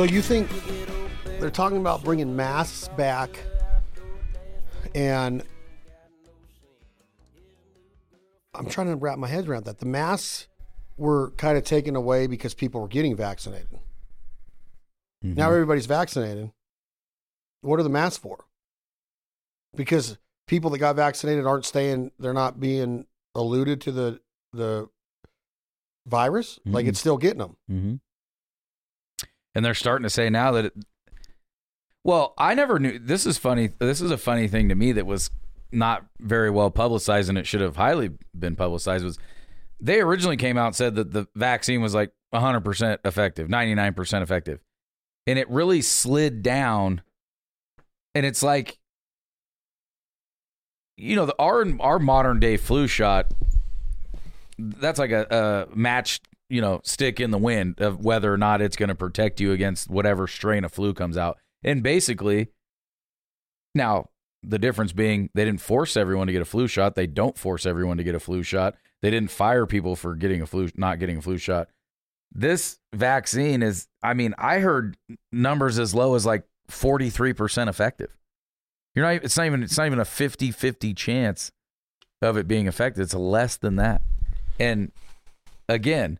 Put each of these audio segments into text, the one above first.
So you think they're talking about bringing masks back and I'm trying to wrap my head around that. The masks were kind of taken away because people were getting vaccinated. Mm-hmm. Now everybody's vaccinated. What are the masks for? Because people that got vaccinated aren't staying, they're not being alluded to the the virus. Like Mhm. it's still getting them. Mm-hmm. And they're starting to say now that, it, well, I never knew. This is funny. This is a funny thing to me that was not very well publicized, and it should have highly been publicized. Was they originally came out and said that the vaccine was like 100% effective, 99% effective, and it really slid down. And it's like, you know, the our our modern day flu shot that's like a, a matched you know stick in the wind of whether or not it's going to protect you against whatever strain of flu comes out. And basically now the difference being they didn't force everyone to get a flu shot. They don't force everyone to get a flu shot. They didn't fire people for getting a flu not getting a flu shot. This vaccine is i mean i heard numbers as low as like 43% effective. You're not it's not even it's not even a 50-50 chance of it being effective. It's less than that. And again,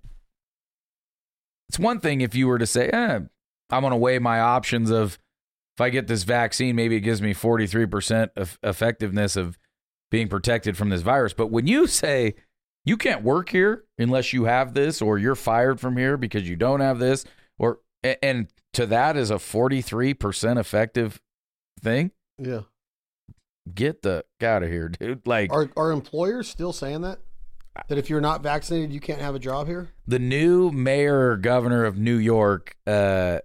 it's one thing if you were to say, eh, I'm going to weigh my options of if I get this vaccine, maybe it gives me 43% of effectiveness of being protected from this virus. But when you say you can't work here unless you have this, or you're fired from here because you don't have this, or and to that is a 43% effective thing, Yeah. get the out of here, dude. Like Are are employers still saying that? That if you're not vaccinated, you can't have a job here? the new mayor governor of New York uh,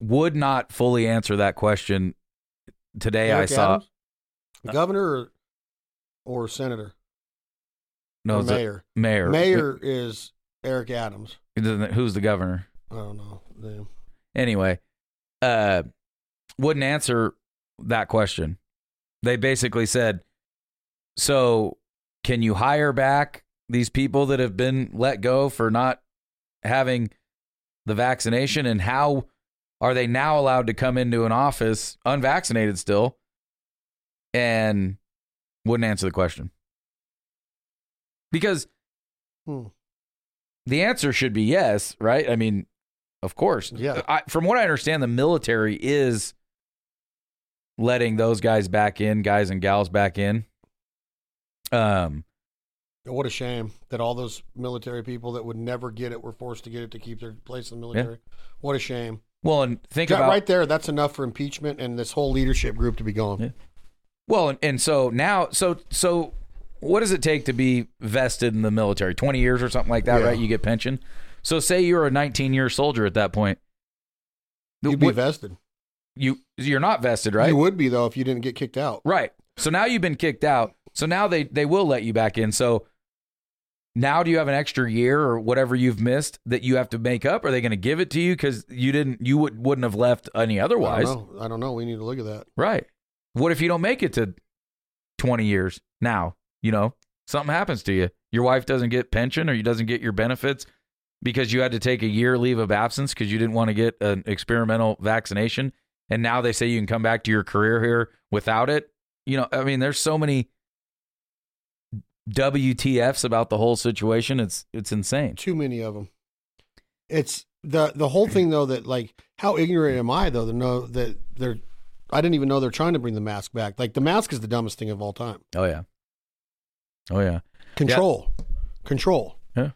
would not fully answer that question today. Eric I saw Adams? Governor or, or senator? no or mayor. mayor. Mayor is Eric Adams. Who's the governor? I don't know. The- Anyway, uh, wouldn't answer that question. They basically said, "So, can you hire back these people that have been let go for not having the vaccination, and how are they now allowed to come into an office unvaccinated still?" And wouldn't answer the question because Hmm. the answer should be yes, right? I mean, of course. Yeah. I, from what I understand, the military is letting those guys back in, guys and gals back in. Um, What a shame that all those military people that would never get it were forced to get it to keep their place in the military. What a shame. well, and think about right there, that's enough for impeachment and this whole leadership group to be gone. Yeah. well, and, and so now, so so, what does it take to be vested in the military? Twenty years or something like that, Yeah. right? You get pension. So, say you're a 19 year soldier at that point. You'd be What- vested. you you're not vested, right? You would be though if you didn't get kicked out. Right. So now you've been kicked out. So now they they will let you back in. So now do you have an extra year or whatever you've missed that you have to make up? Are they going to give it to you because you didn't you would wouldn't have left any I otherwise? don't know. I don't know. We need to look at that. Right. What if you don't make it to 20 years now? You know, something happens to you. Your wife doesn't get pension or you doesn't get your benefits because you had to take a year leave of absence because you didn't want to get an experimental vaccination. And now they say you can come back to your career here without it. You know, I mean, there's so many WTFs about the whole situation. It's it's insane. Too many of them. It's the the whole thing though that like how ignorant am I though to know that they're I didn't even know they're trying to bring the mask back. Like the mask is the dumbest thing of all time. Oh yeah. Oh yeah. Control. Control. Yeah.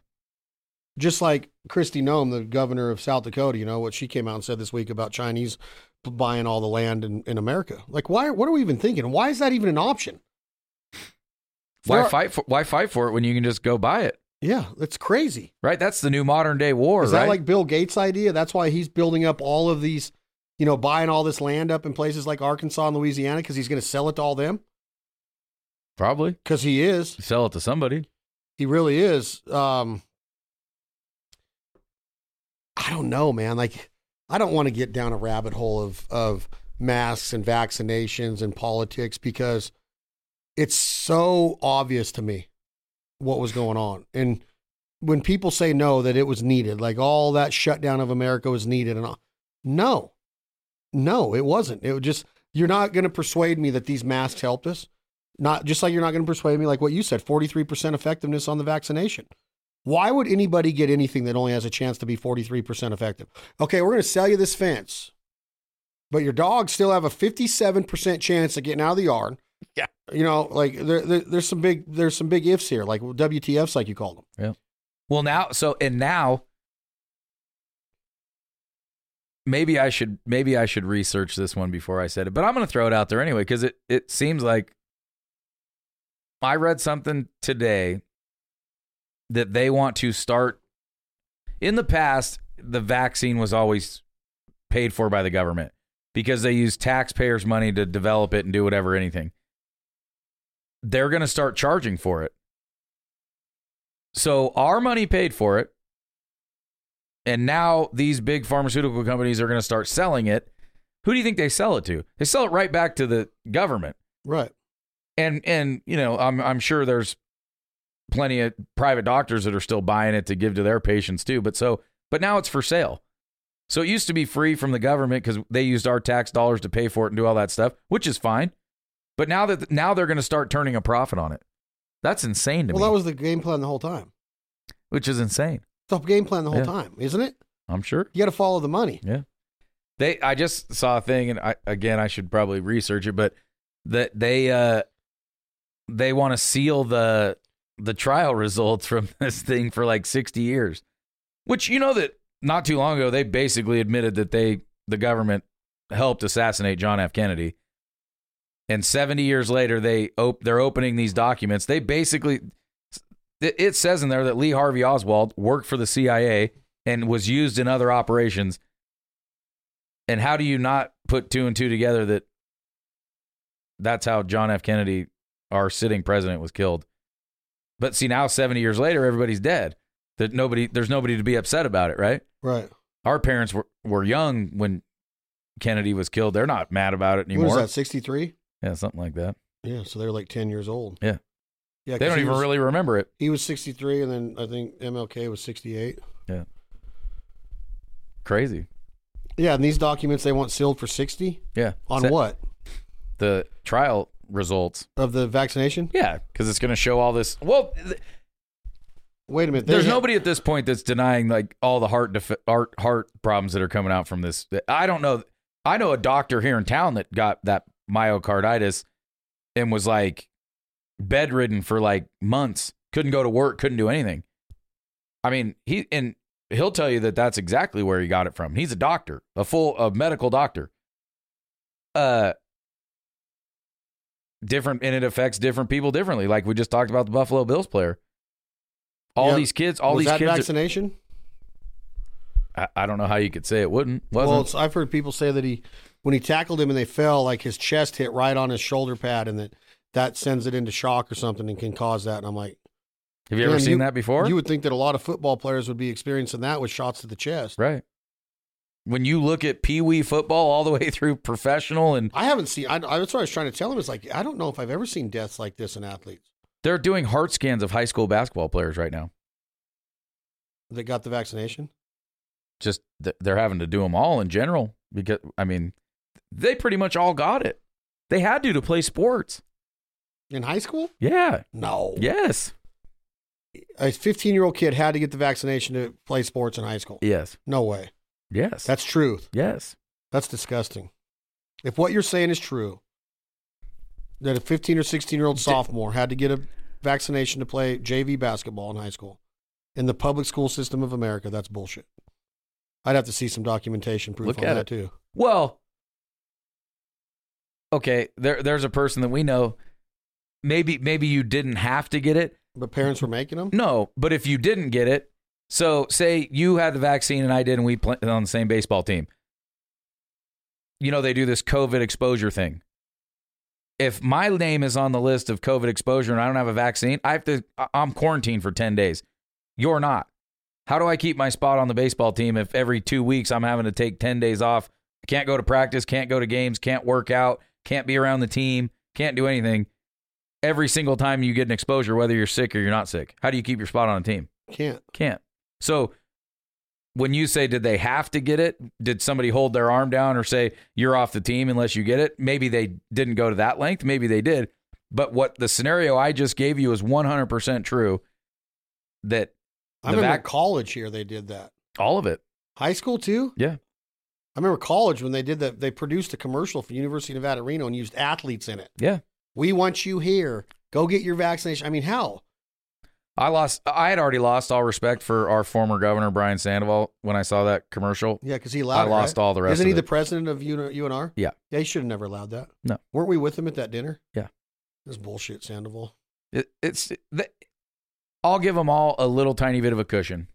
Just like Kristi Noem, the governor of South Dakota, you know, what she came out and said this week about Chinese buying all the land in, in America. Like why what are we even thinking? Why is that even an option? Why are- fight for why fight for it when you can just go buy it? Yeah, that's crazy. Right? That's the new modern day war, Is right? that like Bill Gates' idea? That's why he's building up all of these, you know, buying all this land up in places like Arkansas and Louisiana because he's going to sell it to all them. Probably. Because he is, Sell it to somebody. he really is. Um, I don't know, man. Like, I don't want to get down a rabbit hole of of masks and vaccinations and politics because it's so obvious to me what was going on. And when people say no, that it was needed, like all that shutdown of America was needed, and all, No, no, it wasn't. It was just you're not going to persuade me that these masks helped us. Not just like you're not going to persuade me, like what you said, 43% effectiveness on the vaccination. Why would anybody get anything that only has a chance to be 43% effective? Okay, we're going to sell you this fence, but your dogs still have a 57% chance of getting out of the yard. Yeah. You know, like there, there, there's some big there's some big ifs here, like WTFs, like you called them. Yeah. Well, now, so and now, maybe I should maybe I should research this one before I said it, but I'm going to throw it out there anyway because it it seems like I read something today that they want to start. In the past, the vaccine was always paid for by the government because they use taxpayers' money to develop it and do whatever anything. They're going to start charging for it. So our money paid for it. And now these big pharmaceutical companies are going to start selling it. Who do you think they sell it to? They sell it right back to the government. Right. And and you know, I'm I'm sure there's plenty of private doctors that are still buying it to give to their patients too. But so but now it's for sale. So it used to be free from the government because they used our tax dollars to pay for it and do all that stuff, which is fine. But now that now they're going to start turning a profit on it. That's insane to Well, me. Well, that was the game plan the whole time. which is insane. The game plan the whole Yeah. time, isn't it? I'm sure. You got to follow the money. Yeah. They I just saw a thing and I again I should probably research it, but that they uh they want to seal the the trial results from this thing for like 60 years. Which you know that not too long ago they basically admitted that they the government helped assassinate John F Kennedy. And 70 years later they op- they're opening these documents. They basically it it says in there that Lee Harvey Oswald worked for the CIA and was used in other operations. And how do you not put two and two together that that's how John F. Kennedy, our sitting president, was killed? But see, now 70 years later, everybody's dead. That nobody, there's nobody to be upset about it, right? Right. Our parents were, were young when Kennedy was killed. They're not mad about it What anymore. is that? 63? Yeah, something like that. Yeah, so they're like 10 years old. Yeah. Yeah, They don't even was- really remember it. He was 63, and then I think MLK was 68. Yeah, Crazy. Yeah, and these documents they want sealed for 60 Yeah. on Se- what? The trial results. Of the vaccination? Yeah, because it's going to show all this. Well, th- Wait a minute. There's had- nobody at this point that's denying like all the heart def- heart heart problems that are coming out from this. I don't know. I know a doctor here in town that got that myocarditis and was like bedridden for like months. Couldn't go to work. Couldn't do anything. I mean, he and he'll tell you that that's exactly where he got it from. He's a doctor, a full a medical doctor. Uh, different, and it affects different people differently. Like we just talked about the Buffalo Bills player. All Yeah. these kids, all was these kids. vaccination? I, I don't know how you could say it wouldn't. Well, Wasn't. it's, I've heard people say that he, when he tackled him and they fell, like his chest hit right on his shoulder pad, and that that sends it into shock or something and can cause that. And I'm like, Have you ever seen you- that before? you would think that a lot of football players would be experiencing that with shots to the chest. right. When you look at Pee Wee football all the way through professional, and I haven't seen. I, I, that's what I was trying to tell him. Is like I don't know if I've ever seen deaths like this in athletes they're doing heart scans of high school basketball players right now. that got the vaccination. Just th- they're having to do them all in general because I mean, they pretty much all got it. They had to to play sports. In high school? Yeah. No. Yes. A 15 year old kid had to get the vaccination to play sports in high school. Yes. No way. Yes. That's truth. yes. That's disgusting. If what you're saying is true, that a 15 or 16 year old sophomore had to get a vaccination to play JV basketball in high school in the public school system of America, that's bullshit. I'd have to see some documentation proof Look on at that it. too. Well, okay. There, there's a person that we know. Maybe, maybe you didn't have to get it. But parents were making them? No, but if you didn't get it, so say you had the vaccine and I did, and we played on the same baseball team. You know they do this COVID exposure thing. If my name is on the list of COVID exposure and I don't have a vaccine, I have to. I'm quarantined for ten days. You're not. How do I keep my spot on the baseball team if every two weeks I'm having to take ten days off? I Can't go to practice, can't go to games, can't work out, can't be around the team, can't do anything. Every single time you get an exposure, whether you're sick or you're not sick, how do you keep your spot on a team? Can't. Can't. So when you say did they have to get it? Did somebody hold their arm down or say you're off the team unless you get it? Maybe they didn't go to that length. Maybe they did. But what the scenario I just gave you is 100% true. That I the remember vac- college here they did that. all of it. High school too. Yeah. I remember college when they did that. They produced a commercial for University of Nevada, Reno, and used athletes in it. Yeah. We want you here. Go get your vaccination. I mean, how? I lost. I had already lost all respect for our former governor Brian Sandoval when I saw that commercial. Yeah, because he allowed. I it, lost right? all the rest. Isn't he it. the president of UNR? Yeah. Yeah, he should have never allowed that. No. Weren't we with him at that dinner? Yeah. This bullshit, Sandoval. It, it's. The, I'll give them all a little tiny bit of a cushion.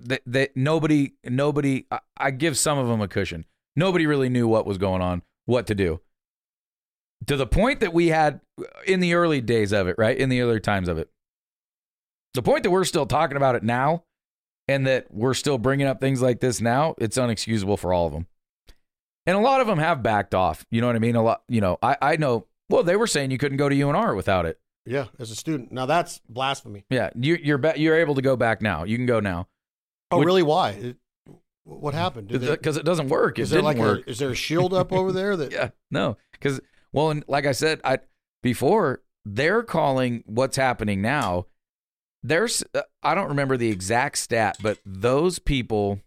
They, they, nobody, nobody. I, I give some of them a cushion. Nobody really knew what was going on, what to do. To the point that we had in the early days of it, right? In the early times of it. The point that we're still talking about it now and that we're still bringing up things like this now, it's unexcusable for all of them. And a lot of them have backed off. You know what I mean? A lot, you know, I, I know, well, they were saying you couldn't go to UNR without it. Yeah, as a student. Now that's blasphemy. Yeah, you, you're ba- you're able to go back now. You can go now Oh, Would- really? Why? It, what happened? Because it doesn't work. It is there didn't like work. a is there a shield up over there that? yeah, no, because well, and like I said, I before they're calling what's happening now. There's uh, I don't remember the exact stat, but those people,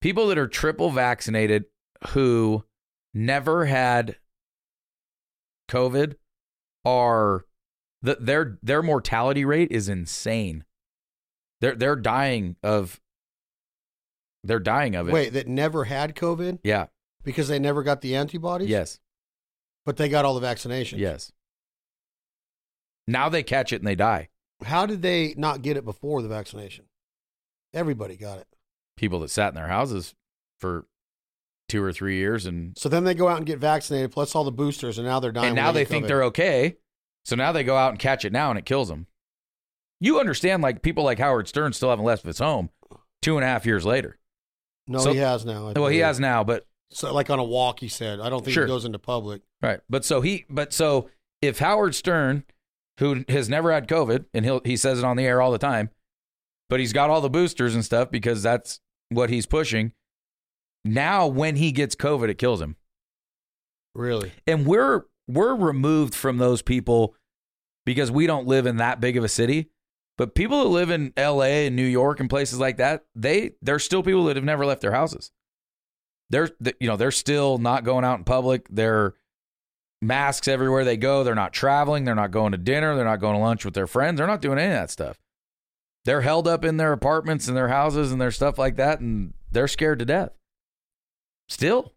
people that are triple vaccinated who never had COVID, are the, their their mortality rate is insane. They're they're dying of. They're dying of it. Wait, that never had COVID Yeah. because they never got the antibodies. Yes. but they got all the vaccinations. Yes. Now they catch it and they die. How did they not get it before the vaccination? Everybody got it. People that sat in their houses for two or three years and So then they go out and get vaccinated, plus all the boosters, and now they're dying. and now they think COVID. they're okay. So now they go out and catch it now and it kills them. You understand, like people like Howard Stern still haven't left his home two and a half years later. No, so- he has now. I Well, he has now, but So like on a walk, he said. I don't think Sure. he goes into public. right. But so he, but so if Howard Stern, who has never had COVID, and he'll he says it on the air all the time, but he's got all the boosters and stuff because that's what he's pushing. Now, when he gets COVID, it kills him. Really? and we're we're removed from those people because we don't live in that big of a city. But people that live in LA and New York and places like that they they're still people that have never left their houses. They're you know they're still not going out in public. They're masks everywhere they go. They're not traveling. They're not going to dinner. They're not going to lunch with their friends. They're not doing any of that stuff. They're held up in their apartments and their houses and their stuff like that and they're scared to death still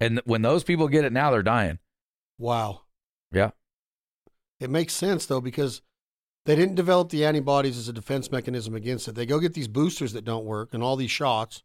and when those people get it now they're dying Wow. Yeah. It makes sense though because they didn't develop the antibodies as a defense mechanism against it. They go get these boosters that don't work and all these shots.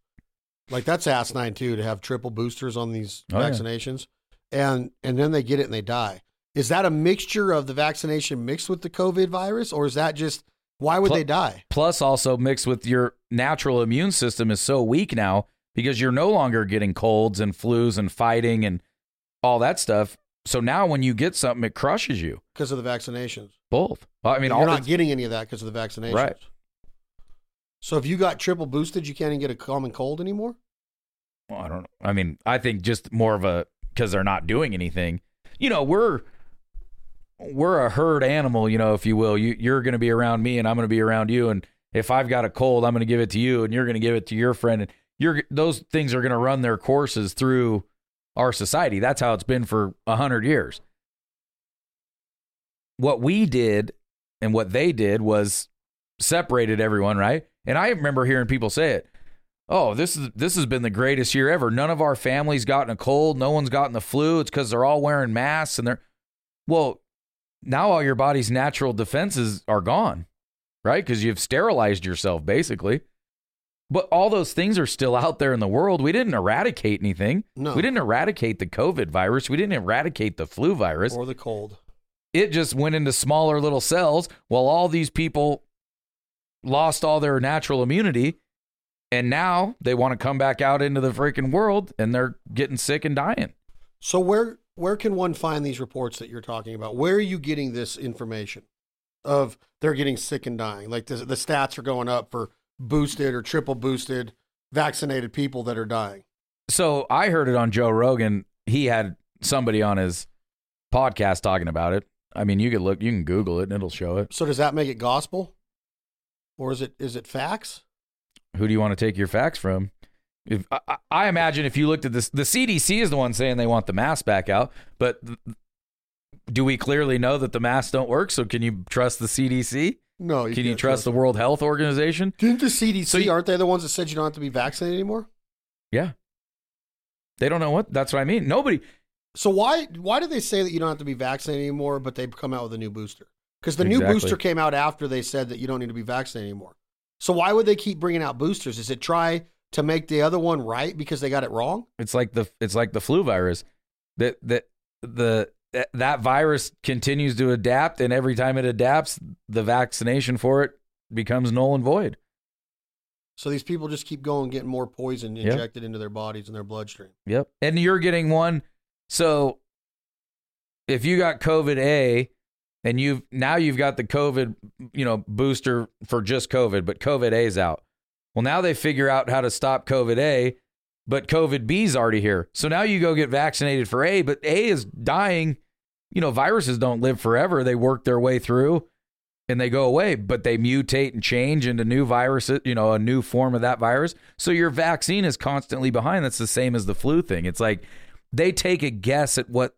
Like that's asinine too to have triple boosters on these Oh, yeah. vaccinations, and and then they get it and they die. Is that a mixture of the vaccination mixed with the COVID virus, or is that just why would Pl- they die? plus also mixed with your natural immune system is so weak now because you're no longer getting colds and flus and fighting and all that stuff. So now when you get something, it crushes you. Because of the vaccinations. Both. Well, I mean, you're not getting any of that because of the vaccinations. Right. So if you got triple boosted, you can't even get a common cold anymore. well, I don't know. I mean, I think just more of a because they're not doing anything. You know, we're we're a herd animal, you know, if you will. You you're going to be around me, and I'm going to be around you, and if I've got a cold, I'm going to give it to you, and you're going to give it to your friend, and you're those things are going to run their courses through our society. That's how it's been for a hundred years. What we did and what they did was separated everyone, right? And I remember hearing people say it. Oh, this is this has been the greatest year ever. None of our families gotten a cold. No one's gotten the flu. It's because they're all wearing masks and they're well. Now all your body's natural defenses are gone, right? Because you've sterilized yourself basically. But all those things are still out there in the world. We didn't eradicate anything. No. We didn't eradicate the COVID virus. We didn't eradicate the flu virus Or the cold. it just went into smaller little cells while all these people lost all their natural immunity and now they want to come back out into the freaking world and they're getting sick and dying So where where can one find these reports that you're talking about? Where are you getting this information? of they're getting sick and dying. Like the, the stats are going up for boosted or triple boosted vaccinated people that are dying. So I heard it on Joe Rogan. He had somebody on his podcast talking about it. I mean, you could look, you can Google it, and it'll show it. So does that make it gospel, or is it is it facts? Who do you want to take your facts from? If I, I- imagine if you looked at this, the CDC is the one saying they want the mask back out, but do we clearly know that the masks don't work? So can you trust the CDC? No, Can you can't trust the. World Health Organization? Didn't the CDC? So you- aren't they the ones that said you don't have to be vaccinated anymore? Yeah. They don't know what. That's what I mean. Nobody. So why why do they say that you don't have to be vaccinated anymore, but they come out with a new booster? Because the new booster came out after they said that you don't need to be vaccinated anymore. So why would they keep bringing out boosters? Is it try to make the other one right because they got it wrong? It's like the it's like the flu virus. That that the that, that virus continues to adapt, and every time it adapts, the vaccination for it becomes null and void. So these people just keep going, getting more poison injected into their bodies and their bloodstream. Yep. And you're getting one. So if you got COVID A and you've now you've got the COVID, you know, booster for just COVID, but COVID A's out. Well, now they figure out how to stop COVID A, but COVID B's already here. So now you go get vaccinated for A, but A is dying. You know, viruses don't live forever. They work their way through and they go away, but they mutate and change into new viruses, you know, a new form of that virus. So your vaccine is constantly behind. That's the same as the flu thing. It's like they take a guess at what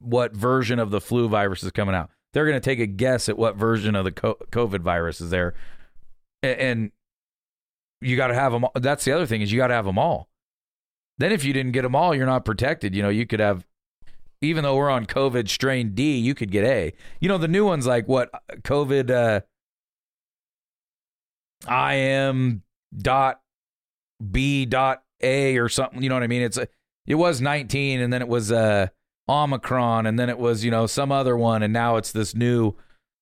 what version of the flu virus is coming out. They're going to take a guess at what version of the COVID virus is there, and you got to have them. All. That's the other thing is you got to have them all. Then if you didn't get them all, you're not protected. You know, you could have, even though we're on COVID strain D, you could get A. You know, the new ones like what COVID uh, I am dot B dot A or something. You know what I mean? It's it was 19 and then it was uh Omicron and then it was, you know, some other one and now it's this new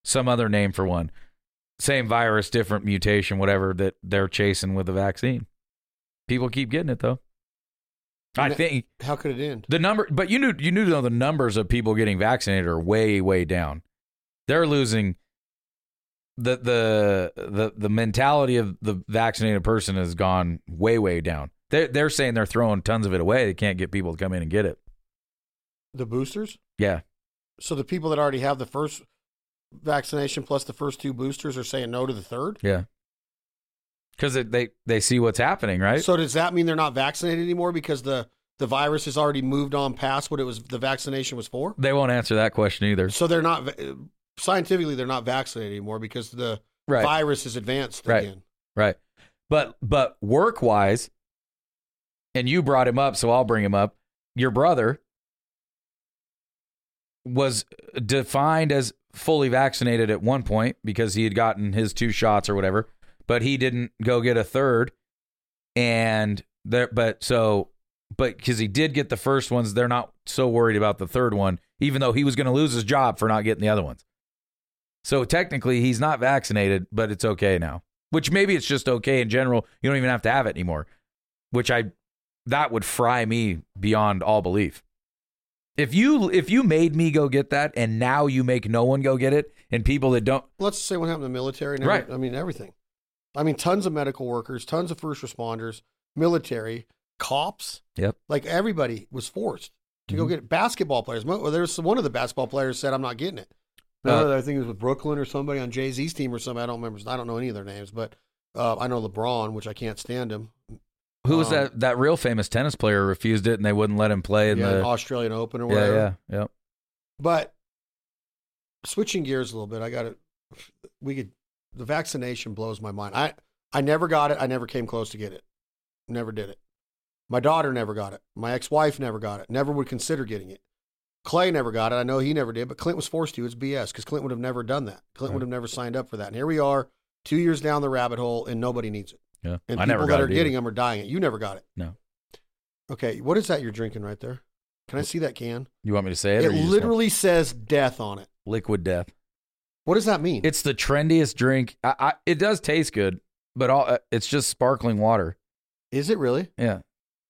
some other name for one. Same virus, different mutation, whatever that they're chasing with the vaccine. People keep getting it though. I And it- think How could it end? the number, but you knew you knew though the numbers of people getting vaccinated are way way down. They're losing the the the the mentality of the vaccinated person has gone way way down. They are they're saying they're throwing tons of it away. They can't get people to come in and get it. The boosters? Yeah, So the people that already have the first vaccination plus the first two boosters are saying no to the third? yeah. Because they they see what's happening, right? So does that mean they're not vaccinated anymore because the the virus has already moved on past what it was the vaccination was for? they won't answer that question either. So they're not scientifically they're not vaccinated anymore because the Right, virus is advanced Right. again. right. But but work wise, and you brought him up, so I'll bring him up. Your brother was defined as fully vaccinated at one point because he had gotten his two shots or whatever, but he didn't go get a third. And there, but so, but because he did get the first ones, they're not so worried about the third one, even though he was going to lose his job for not getting the other ones. So technically, he's not vaccinated, but it's okay now. Which maybe it's just okay in general. You don't even have to have it anymore. Which I that would fry me beyond all belief. If you if you made me go get that and now you make no one go get it and people that don't Let's say what happened to the military and every- Right. I mean everything. I mean tons of medical workers, tons of first responders, military, cops, Yep. like everybody was forced to go Mhm. get it. Basketball players. Mo- There's one of the basketball players said I'm not getting it. Uh, I think it was with Brooklyn or somebody on Jay Z's team or something. I don't remember. I don't know any of their names, but uh, I know LeBron, which I can't stand him. Who was Um, that that real famous tennis player refused it and they wouldn't let him play in yeah, the Australian Open or Yeah, whatever. yeah, yeah. But switching gears a little bit, I got to. We could. The vaccination blows my mind. I I never got it. I never came close to get it. Never did it. My daughter never got it. My ex-wife never got it. Never would consider getting it. Clay never got it. I know he never did, but Clint was forced to. It's BS because Clint would have never done that. Clint Right. would have never signed up for that. And here we are, two years down the rabbit hole, and nobody needs it. Yeah. And I people never that are it getting them are dying it. You never got it. No. Okay, what is that you're drinking right there? Can I see that can? You want me to say it? It just want- literally says death on it. liquid death. What does that mean? It's the trendiest drink. I, I, it does taste good, but all uh, it's just sparkling water. Is it really? Yeah.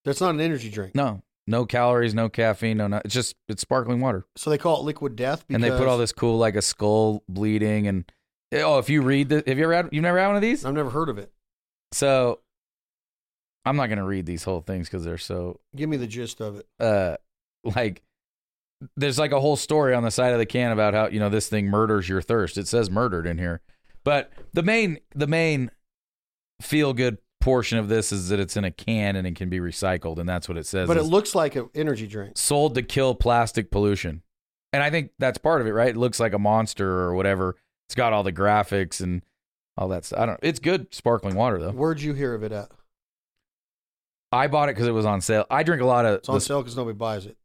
That's not an energy drink. No, No calories, no caffeine, no. no it's just it's sparkling water, So they call it liquid death. Because, and they put all this cool like a skull bleeding and oh, if you read the, have you ever had you've never had one of these? I've never heard of it. So I'm not gonna read these whole things because they're so Give me the gist of it. uh like there's like a whole story on the side of the can about how you know this thing murders your thirst. It says murdered in here, but the main the main feel good portion of this is that it's in a can and it can be recycled, and that's what it says. But it looks like an energy drink. sold to kill plastic pollution, and I think that's part of it, right? It looks like a monster or whatever. It's got all the graphics and all that stuff. I don't. It's good sparkling water though. Where'd you hear of it at? I bought it because it was on sale. I drink a lot of. It's on this- sale because nobody buys it.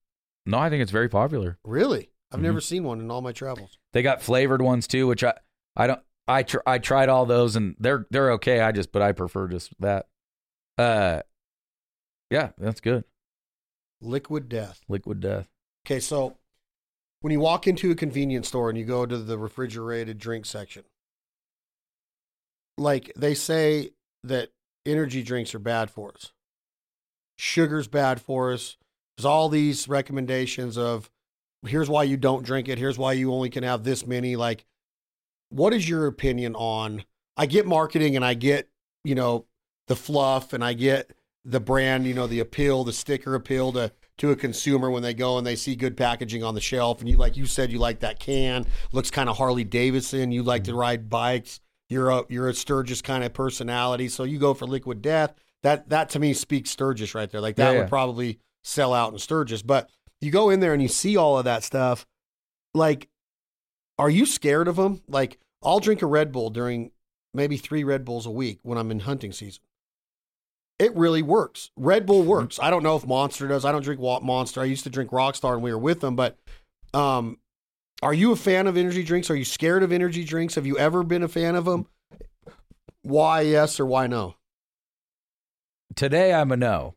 no, I think it's very popular. Really? I've Mhm. never seen one in all my travels. They got flavored ones too, which I I don't I tr- I tried all those and they're they're okay. I just but I prefer just that. Uh, yeah, that's good. Liquid death. Liquid death. Okay, so when you walk into a convenience store and you go to the refrigerated drink section, like they say that energy drinks are bad for us. Sugar's bad for us. There's all these recommendations of here's why you don't drink it, here's why you only can have this many. Like, what is your opinion on? I get marketing and I get, you know, the fluff and I get the brand, you know, the appeal, the sticker appeal to to a consumer when they go and they see good packaging on the shelf. And you, like you said, you like that can, looks kind of Harley Davidson. You like to mm-hmm. ride bikes. You're a you're a Sturgis kind of personality, so you go for Liquid Death. That that to me speaks Sturgis right there. Like that Yeah, would probably sell out in Sturgis. But you go in there and you see all of that stuff. Like, are you scared of them? Like, I'll drink a Red Bull during maybe three Red Bulls a week when I'm in hunting season. It really works. Red Bull works. I don't know if Monster does. I don't drink Monster. I used to drink Rockstar and we were with them, but um, are you a fan of energy drinks? Are you scared of energy drinks? Have you ever been a fan of them? Why yes or why no? Today I'm a no.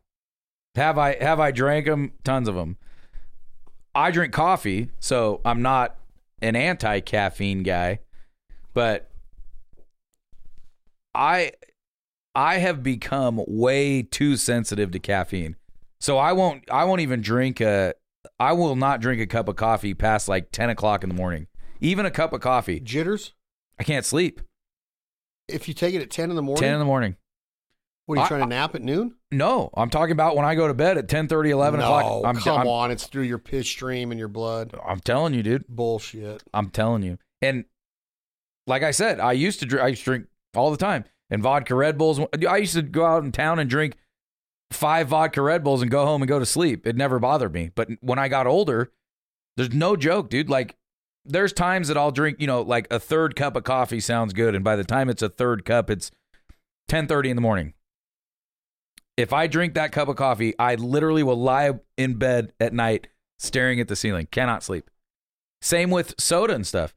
Have I have I drank them? Tons of them. I drink coffee, so I'm not an anti caffeine guy, but I I have become way too sensitive to caffeine. So I won't I won't even drink a I will not drink a cup of coffee past like ten o'clock in the morning. Even a cup of coffee. Jitters? I can't sleep. If you take it at 10 in the morning, Ten in the morning. what are you I- trying to nap at noon? No, I'm talking about when I go to bed at 10, 11 no, o'clock. I'm, come I'm, on. It's through your piss stream and your blood. I'm telling you, dude. Bullshit. I'm telling you. And like I said, I used to drink, I used to drink all the time. And vodka Red Bulls. I used to go out in town and drink five vodka Red Bulls and go home and go to sleep. It never bothered me. But when I got older, there's no joke, dude. Like there's times that I'll drink, you know, like a third cup of coffee sounds good, and by the time it's a third cup, it's 10:30 in the morning. If I drink that cup of coffee, I literally will lie in bed at night staring at the ceiling, cannot sleep. Same with soda and stuff.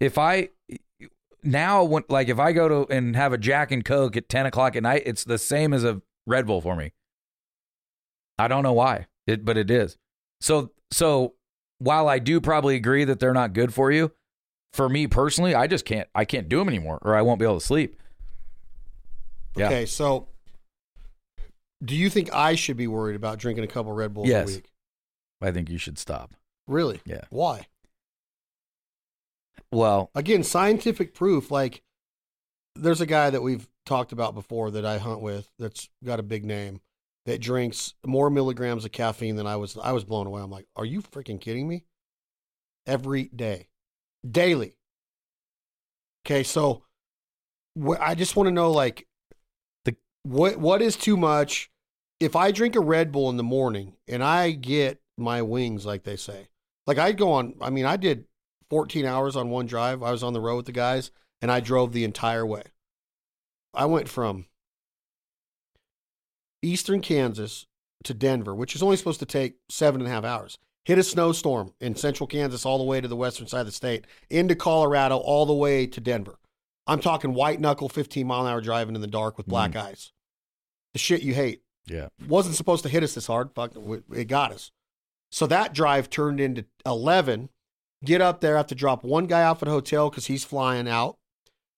If I now when like if I go to and have a Jack and Coke at 10 o'clock at night, it's the same as a Red Bull for me. I don't know why, it, but it is. So so while I do probably agree that they're not good for you, for me personally, I just can't I can't do them anymore, or I won't be able to sleep. Yeah. Okay, so do you think I should be worried about drinking a couple Red Bulls Yes. a week? I think you should stop. Really? Yeah. Why? Well, Again, scientific proof. Like, there's a guy that we've talked about before that I hunt with that's got a big name that drinks more milligrams of caffeine than I was. I was blown away. I'm like, are you freaking kidding me? Every day, daily. Okay, so wh- I just want to know, like, The- what what is too much? If I drink a Red Bull in the morning and I get my wings, like they say, like I go on. I mean, I did 14 hours on one drive. I was on the road with the guys and I drove the entire way. I went from eastern Kansas to Denver, which is only supposed to take seven and a half hours. Hit a snowstorm in central Kansas all the way to the western side of the state, into Colorado, all the way to Denver. I'm talking white knuckle, 15 mile an hour driving in the dark with black mm. eyes. The shit you hate yeah. wasn't supposed to hit us this hard. Fuck, it got us. So that drive turned into 11. Get up there, have to drop one guy off at a hotel because he's flying out.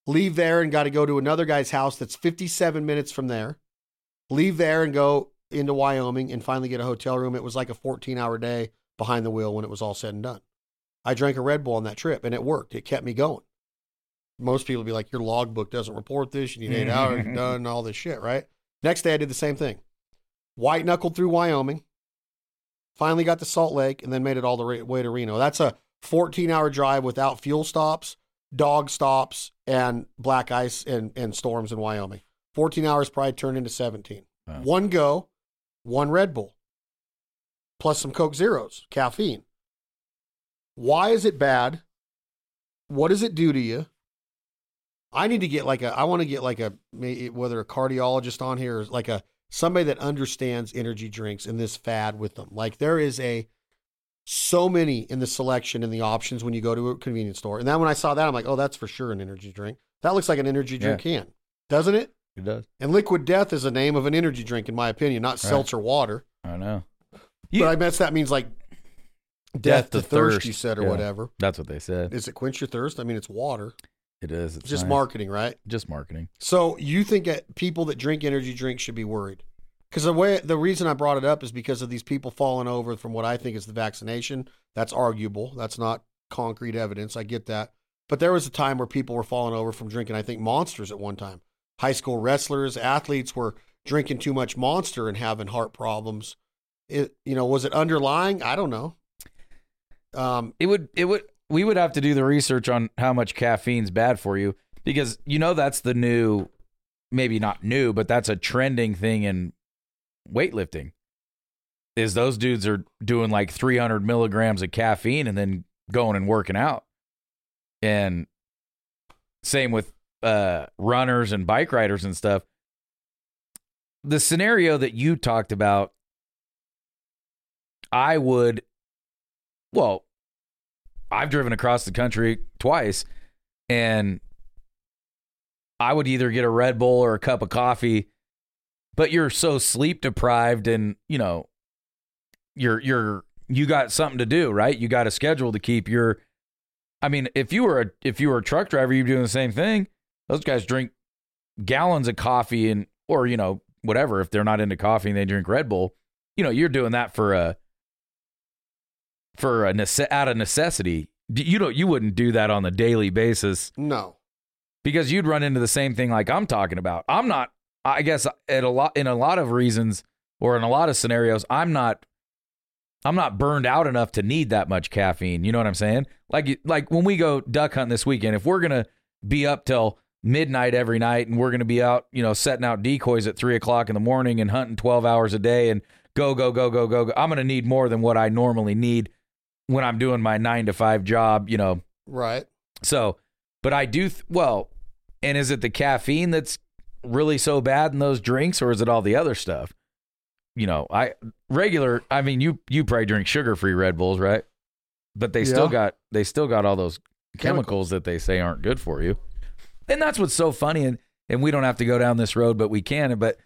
Leave there and got to go to another guy's house that's 57 minutes from there. Leave there and go into Wyoming and finally get a hotel room, it was like a 14 hour day behind the wheel when it was all said and done. I drank a Red Bull on that trip and it worked. It kept me going. Most people be like, your logbook doesn't report this. You need eight hours, you're mm-hmm. done, all this shit, right? Next day, I did the same thing. White knuckled through Wyoming, finally got to Salt Lake, and then made it all the way to Reno. That's a 14 hour drive without fuel stops, dog stops, and black ice and, and storms in Wyoming. 14 hours probably turned into 17. Wow. One go, one Red Bull, plus some Coke Zeros, caffeine. Why is it bad? What does it do to you? I need to get like a, I want to get like a, whether a cardiologist on here or like a, somebody that understands energy drinks and this fad with them. Like there is a, so many in the selection and the options when you go to a convenience store. And then when I saw that, I'm like, oh, that's for sure an energy drink. That looks like an energy drink can, doesn't it? It does. And Liquid Death is a name of an energy drink, in my opinion, not seltzer water. I know. but I guess that means like death, to, thirst, you said, or Yeah. whatever. That's what they said. Is it quench your thirst? I mean, it's water. It is. It's It's just nice. marketing, right? Just marketing. So you think that people that drink energy drinks should be worried? Because the way the reason I brought it up is because of these people falling over from what I think is the vaccination. That's arguable. That's not concrete evidence. I get that. But there was a time where people were falling over from drinking, I think, monsters at one time. High school wrestlers, athletes were drinking too much monster and having heart problems. It, you know, was it underlying? I don't know. Um, It would. It would. We would have to do the research on how much caffeine's bad for you because you know that's the new, maybe not new, but that's a trending thing in weightlifting. Is those dudes are doing like 300 milligrams of caffeine and then going and working out, and same with uh, runners and bike riders and stuff. The scenario that you talked about, I would, well, I've driven across the country twice and I would either get a Red Bull or a cup of coffee, but you're so sleep deprived and, you know, you're you're you got something to do, right? You got a schedule to keep your I mean, if you were a if you were a truck driver, you'd be doing the same thing. Those guys drink gallons of coffee and or, you know, whatever. If they're not into coffee and they drink Red Bull, you know, you're doing that for a for a nece- out of necessity. You don't you wouldn't do that on a daily basis no. because you'd run into the same thing like I'm talking about. I'm not I guess at a lot in a lot of reasons or in a lot of scenarios I'm not I'm not burned out enough to need that much caffeine. You know what I'm saying? Like like when we go duck hunting this weekend, if we're gonna be up till midnight every night and we're gonna be out, you know, setting out decoys at three o'clock in the morning and hunting twelve hours a day and go go go go go go, I'm gonna need more than what I normally need when I'm doing my nine to five job. You know, Right. so, but I do, th- well, and is it the caffeine that's really so bad in those drinks or is it all the other stuff? You know, I regular, I mean, you, you probably drink sugar free Red Bulls, right? But they still got, they still got all those chemicals, Chemicals. that they say aren't good for you. And that's what's so funny. And, and we don't have to go down this road, but we can. But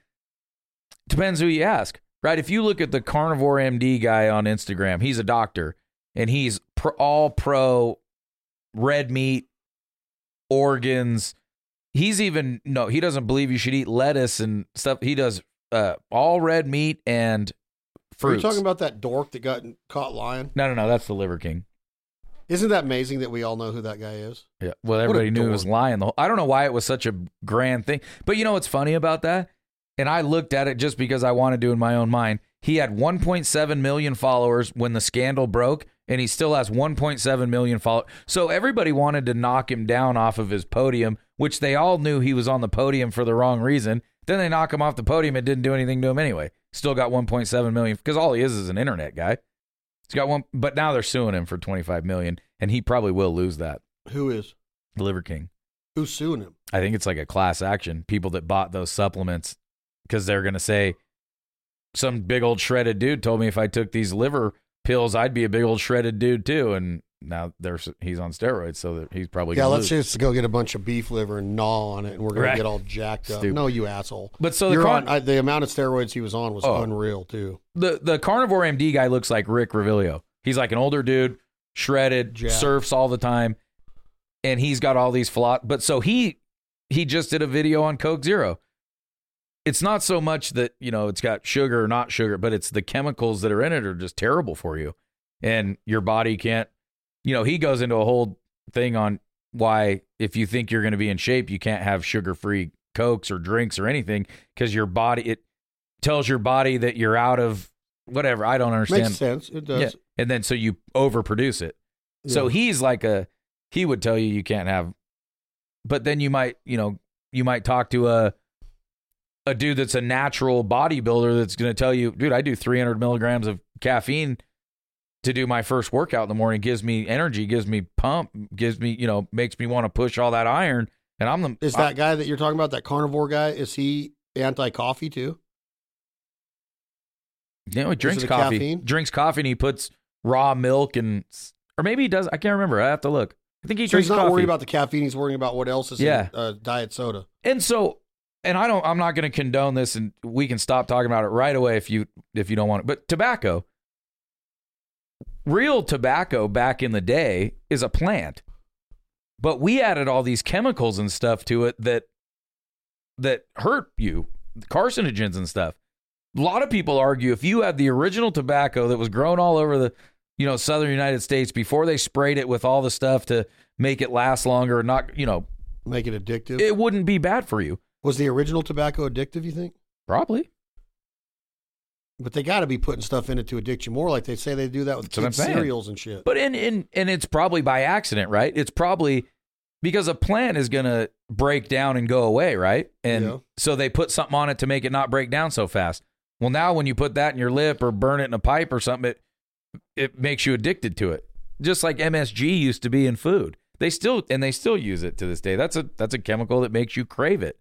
depends who you ask, right? If you look at the carnivore MD guy on Instagram, he's a doctor and he's pro, all pro red meat, organs. He's even no, he doesn't believe you should eat lettuce and stuff. He does uh, all red meat and Are fruits. you talking about that dork that got caught lying? no, no, no. That's the Liver King. Isn't that amazing that we all know who that guy is? Yeah. Well, everybody knew he was lying. The whole, I don't know why it was such a grand thing, but you know what's funny about that? And I looked at it just because I wanted to in my own mind. He had 1.7 million followers when the scandal broke, and he still has 1.7 million followers. So everybody wanted to knock him down off of his podium, which they all knew he was on the podium for the wrong reason. Then they knock him off the podium. It didn't do anything to him anyway. Still got 1.7 million because all he is is an internet guy. He's got one, but now they're suing him for 25 million, and he probably will lose that. Who is? The Liver King. Who's suing him? I think it's like a class action. People that bought those supplements because they're going to say, some big old shredded dude told me if I took these liver pills, I'd be a big old shredded dude too. And now there's he's on steroids, so that he's probably Yeah, gonna let's lose. just go get a bunch of beef liver and gnaw on it, and we're gonna Right. get all jacked up. Stupid. No, you asshole. But so the You're con- on, I, the amount of steroids he was on was Oh. unreal too. the the carnivore MD guy looks like Rick Revilio. He's like an older dude, shredded, Jacked. surfs all the time, and he's got all these flaws. But so he he just did a video on Coke Zero. it's not so much that you know it's got sugar or not sugar, but it's the chemicals that are in it are just terrible for you, and your body can't. You know, he goes into a whole thing on why if you think you're going to be in shape, you can't have sugar-free cokes or drinks or anything because your body it tells your body that you're out of whatever. I don't understand. Makes sense. It does. Yeah. And then so you overproduce it. So he's like a he would tell you you can't have but then you might, you know, you might talk to a a dude that's a natural bodybuilder that's going to tell you, dude, I do 300 milligrams of caffeine to do my first workout in the morning. Gives me energy, gives me pump, gives me, you know, makes me want to push all that iron. And I'm the Is that guy that you're talking about, that carnivore guy, is he anti coffee too? You know, he drinks coffee. caffeine? Drinks coffee and he puts raw milk and or maybe he does. I can't remember. I have to look. I think he so drinks he's not coffee. worried about the caffeine. He's worrying about what else is Yeah. in uh, diet soda. and so and I don't I'm not going to condone this and we can stop talking about it right away if you if you don't want it. But tobacco real tobacco back in the day is a plant. But we added all these chemicals and stuff to it that that hurt you, carcinogens and stuff. A lot of people argue if you had the original tobacco that was grown all over the you know southern United States before they sprayed it with all the stuff to make it last longer, and not you know, Make it addictive. it wouldn't be bad for you. was the original tobacco addictive? You think? Probably. But they got to be putting stuff in it to addict you more, like they say they do that with kids' cereals and shit. But in in and it's probably by accident, right? It's probably because a plant is going to break down and go away, right? And Yeah. so they put something on it to make it not break down so fast. Well, now when you put that in your lip or burn it in a pipe or something, it it makes you addicted to it. Just like MSG used to be in food. They still and they still use it to this day. That's a that's a chemical that makes you crave it.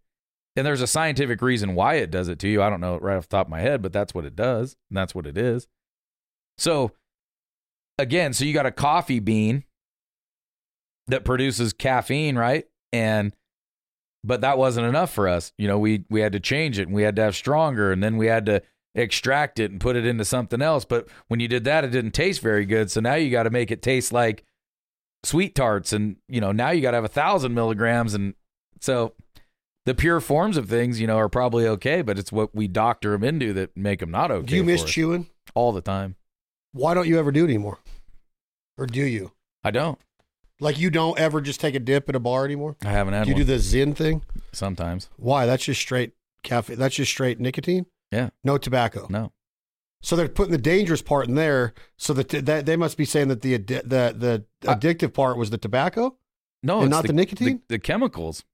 And there's a scientific reason why it does it to you. I don't know right off the top of my head, but that's what it does. And that's what it is. So again, so you got a coffee bean that produces caffeine, right? And but that wasn't enough for us. You know, we we had to change it and we had to have stronger and then we had to extract it and put it into something else. But when you did that, it didn't taste very good. So now you got to make it taste like sweet tarts and you know, now you got to have a thousand milligrams and so the pure forms of things, you know, are probably okay, but it's what we doctor them into that make them not okay. do you miss chewing? all the time? Why don't you ever do it anymore? Or do you? I don't. Like you don't ever just take a dip at a bar anymore? I haven't had Do you one. do the Zyn thing? sometimes. Why? That's just straight caffeine. That's just straight nicotine. Yeah. No tobacco. No. So they're putting the dangerous part in there. So that, that they must be saying that the the the addictive part was the tobacco. No, And it's not the nicotine? The, the chemicals.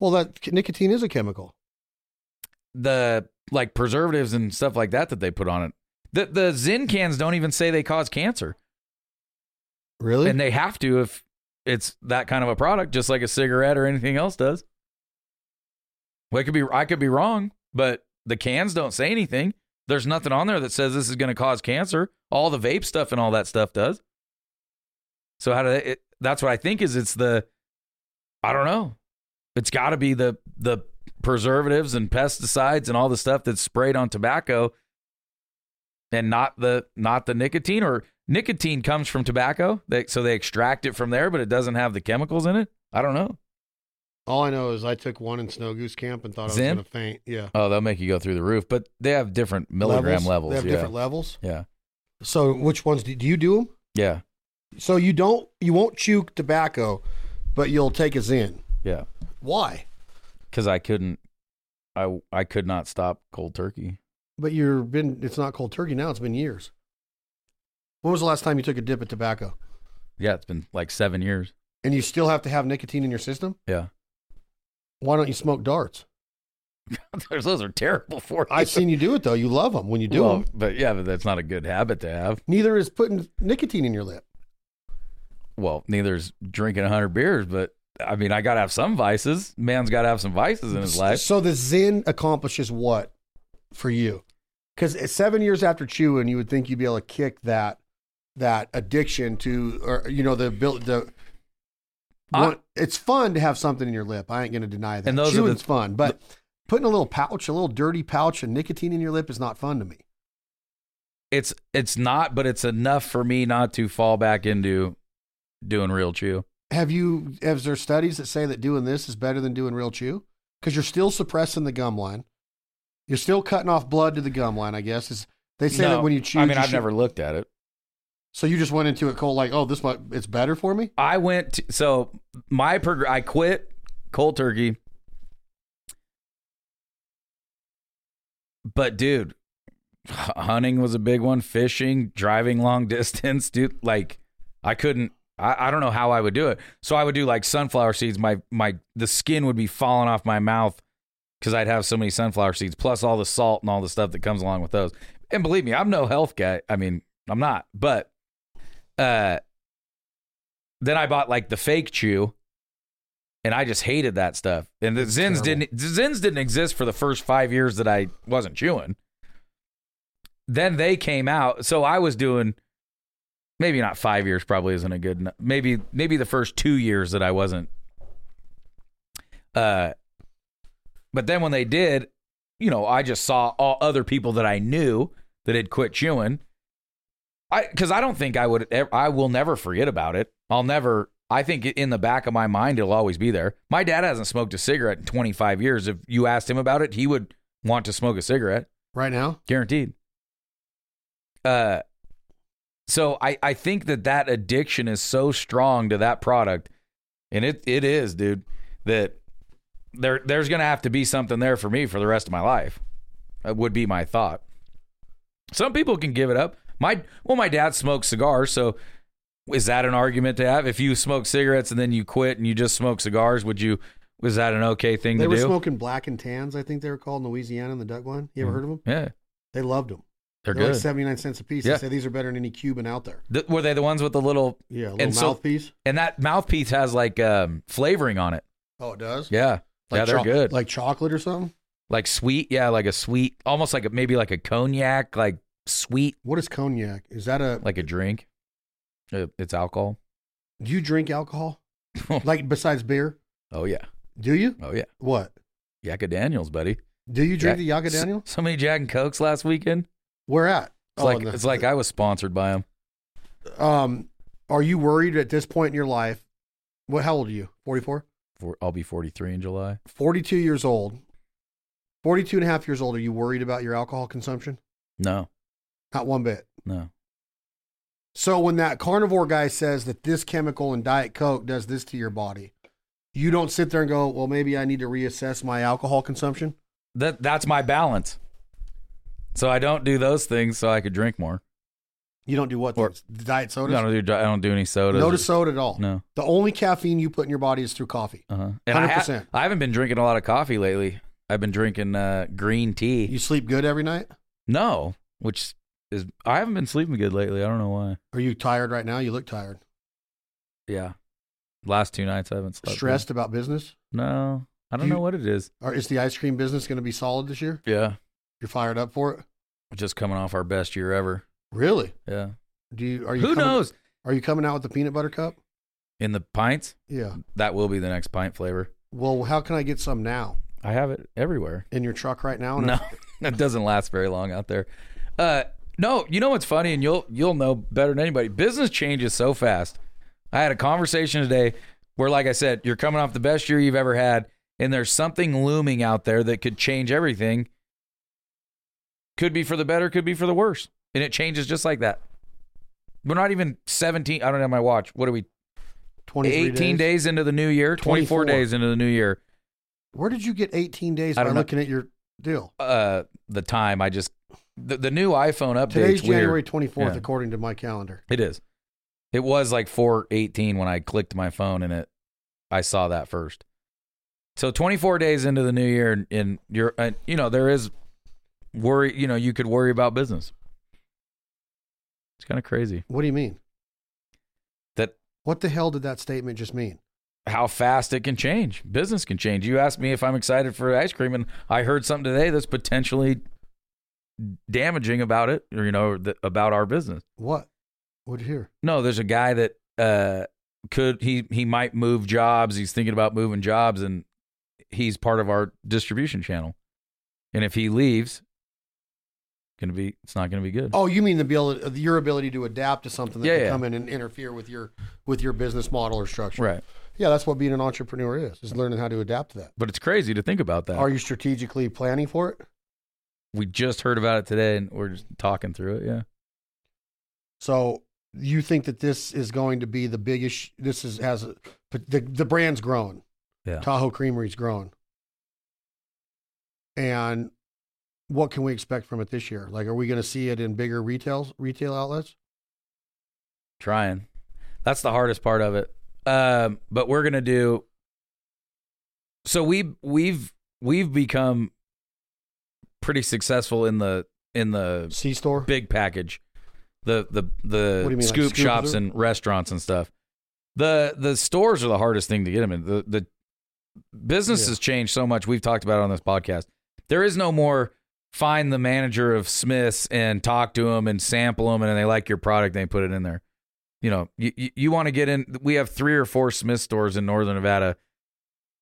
Well, that nicotine is a chemical. the like preservatives and stuff like that that they put on it. The the Zyn cans don't even say they cause cancer, Really? and they have to if it's that kind of a product, just like a cigarette or anything else does. Well, it could be I could be wrong, but the cans don't say anything. There's nothing on there that says this is going to cause cancer. All the vape stuff and all that stuff does. So how do they? It, that's what I think is it's the. I don't know. It's got to be the the preservatives and pesticides and all the stuff that's sprayed on tobacco, and not the not the nicotine or nicotine comes from tobacco. They, so they extract it from there, but it doesn't have the chemicals in it. I don't know. All I know is I took one in Snow Goose Camp and thought I was going to faint. Yeah. Oh, they'll make you go through the roof, but they have different milligram levels. They have yeah. different levels. yeah, So which ones do, do you do them? yeah, So you don't you won't chew tobacco, but you'll take a Zyn. Yeah. Why? Because I couldn't, I I could not stop cold turkey. But you're been it's not cold turkey now. It's been years. When was the last time you took a dip at tobacco? Yeah, it's been like seven years. And you still have to have nicotine in your system? Yeah, Why don't you smoke darts? those those are terrible for you. I've seen you do it though. You love them when you do Well, them. but yeah, but that's not a good habit to have. Neither is putting nicotine in your lip. Well, neither is drinking hundred beers, but I mean, I gotta have some vices. Man's got to have some vices in his life. So the Zyn accomplishes what for you? Because seven years after chewing, you would think you'd be able to kick that that addiction to, or you know, the ability. The I- one, it's fun to have something in your lip. I ain't going to deny that. And those are the- Chewing's fun, but putting a little pouch, a little dirty pouch of nicotine in your lip is not fun to me. It's it's not, but it's enough for me not to fall back into doing real chew. Have you? Have there studies that say that doing this is better than doing real chew? Because you're still suppressing the gum line. You're still cutting off blood to the gum line, I guess. Is they say No, that when you chew? I mean, I've never looked at it. So you just went into it cold, like, oh, this might it's better for me. I went to, so my prog- I quit cold turkey. But dude, hunting was a big one, fishing, driving long distance, dude, like I couldn't I, I don't know how I would do it. So I would do like sunflower seeds. My my the skin would be falling off my mouth because I'd have so many sunflower seeds, plus all the salt and all the stuff that comes along with those. And believe me, I'm no health guy. I mean, I'm not. But uh then I bought like the fake chew, and I just hated that stuff. And the Zyns didn't the Zyns didn't exist for the first five years that I wasn't chewing. Then they came out, so I was doing maybe not five years. Probably isn't a good. Maybe maybe the first two years that I wasn't. Uh, but then when they did, you know, I just saw all other people that I knew that had quit chewing. I because I don't think I would. ev- I will never forget about it. I'll never. I think in the back of my mind, it'll always be there. My dad hasn't smoked a cigarette in 25 years. If you asked him about it, he would want to smoke a cigarette, Right now, guaranteed. Uh, so I I think that that addiction is so strong to that product, and it it is, dude. That there there's gonna have to be something there for me for the rest of my life. That would be my thought. Some people can give it up. My well, my dad smoked cigars, so is that an argument to have? If you smoke cigarettes and then you quit and you just smoke cigars, would you? Was that an okay thing they to do? They were smoking black and tans. I think they were called in Louisiana in the duck one. You ever Mhm. heard of them? yeah, They loved them. They're, They're good. like seventy nine cents a piece. Yeah. They say these are better than any Cuban out there. Th- were they the ones with the little Yeah, little And so- mouthpiece. and that mouthpiece has like um, flavoring on it? Oh, it does. Yeah, yeah, they're cho- good. Like chocolate or something. like sweet. Yeah, like a sweet, almost like a, maybe like a cognac, like sweet, What is cognac? Is that a? like a drink. Uh, It's alcohol. do you drink alcohol? like besides beer? Oh yeah, Do you? oh yeah. What? Yakka Daniels, buddy. Do you drink Jack- the Yaga S- Daniel? So, many Jack and Cokes last weekend. Where at? It's Oh, like the- it's like I was sponsored by them. Um, are you worried at this point in your life? What? How old are you? 44? I'll be 43 in July. 42 years old. 42 and a half years old. Are you worried about your alcohol consumption? No, Not one bit. no. So when that carnivore guy says that this chemical in Diet Coke does this to your body, you don't sit there and go, "Well, maybe I need to reassess my alcohol consumption." That that's my balance. So I don't do those things so I could drink more. You don't do what? Or- things? Diet I sodas? don't do I don't do any sodas. No to soda at all. No. The only caffeine you put in your body is through coffee. Uh-huh. And I, ha- 100%. I haven't been drinking a lot of coffee lately. I've been drinking uh, green tea. You sleep good every night? no, which is I haven't been sleeping good lately. I don't know why. Are you tired right now? You look tired. Yeah. Last two nights I haven't slept. Stressed about business? No. I don't Do you- know what it is. Or is the ice cream business going to be solid this year? Yeah. You're fired up for it? Just coming off our best year ever. Really? Yeah. Do you? Are you? Who coming- knows? Are you coming out with the peanut butter cup? In the pints, Yeah. that will be the next pint flavor. Well, how can I get some now? I have it everywhere. In your truck right now? No, that doesn't last very long out there. Uh, no, you know what's funny, and you'll you'll know better than anybody. Business changes so fast. I had a conversation today where, like I said, you're coming off the best year you've ever had, and there's something looming out there that could change everything. Could be for the better, could be for the worse, and it changes just like that. We're not even 17. I don't have my watch. What are we? 23 18 days. into the new year. 24 24. days into the new year. Where did you get 18 days I by don't know. looking at your deal? Uh, the time I just the, the new iPhone update's Today's. January 24th, Yeah. according to my calendar. It is. It was like 418 when I clicked my phone and it I saw that first. So 24 days into the new year and, and you're uh, you know there is worry, you know, you could worry about business. It's kind of crazy What do you mean? that What the hell did that statement just mean? how fast it can change. Business can change. You asked me if I'm excited for ice cream and I heard something today that's potentially damaging about it or you know th- about our business. What? What'd you hear? No, there's a guy that uh could he he might move jobs. He's thinking about moving jobs and he's part of our distribution channel. And if he leaves, gonna be it's not gonna be good. Oh, you mean the ability, your ability to adapt to something that Yeah, can yeah. come in and interfere with your with your business model or structure. Right. Yeah, that's what being an entrepreneur is: is learning how to adapt to that. But it's crazy to think about that. Are you strategically planning for it? we just heard about it today, and we're just talking through it. Yeah. So you think that this is going to be the biggest? This is has a, the the brand's grown. Yeah. Tahoe Creamery's grown. And what can we expect from it this year? Like, are we going to see it in bigger retail retail outlets? Trying. That's the hardest part of it. Um, but we're gonna do. So we we've we've become pretty successful in the in the C store. big package, the the What do you the mean, like scoop scoop shops and restaurants and stuff. The the stores are the hardest thing to get them in. The the business Yeah. has changed so much. We've talked about it on this podcast. There is no more find the manager of Smiths and talk to them and sample them and they like your product they put it in there. You know, you you, you want to get in. We have three or four Smith stores in Northern Nevada.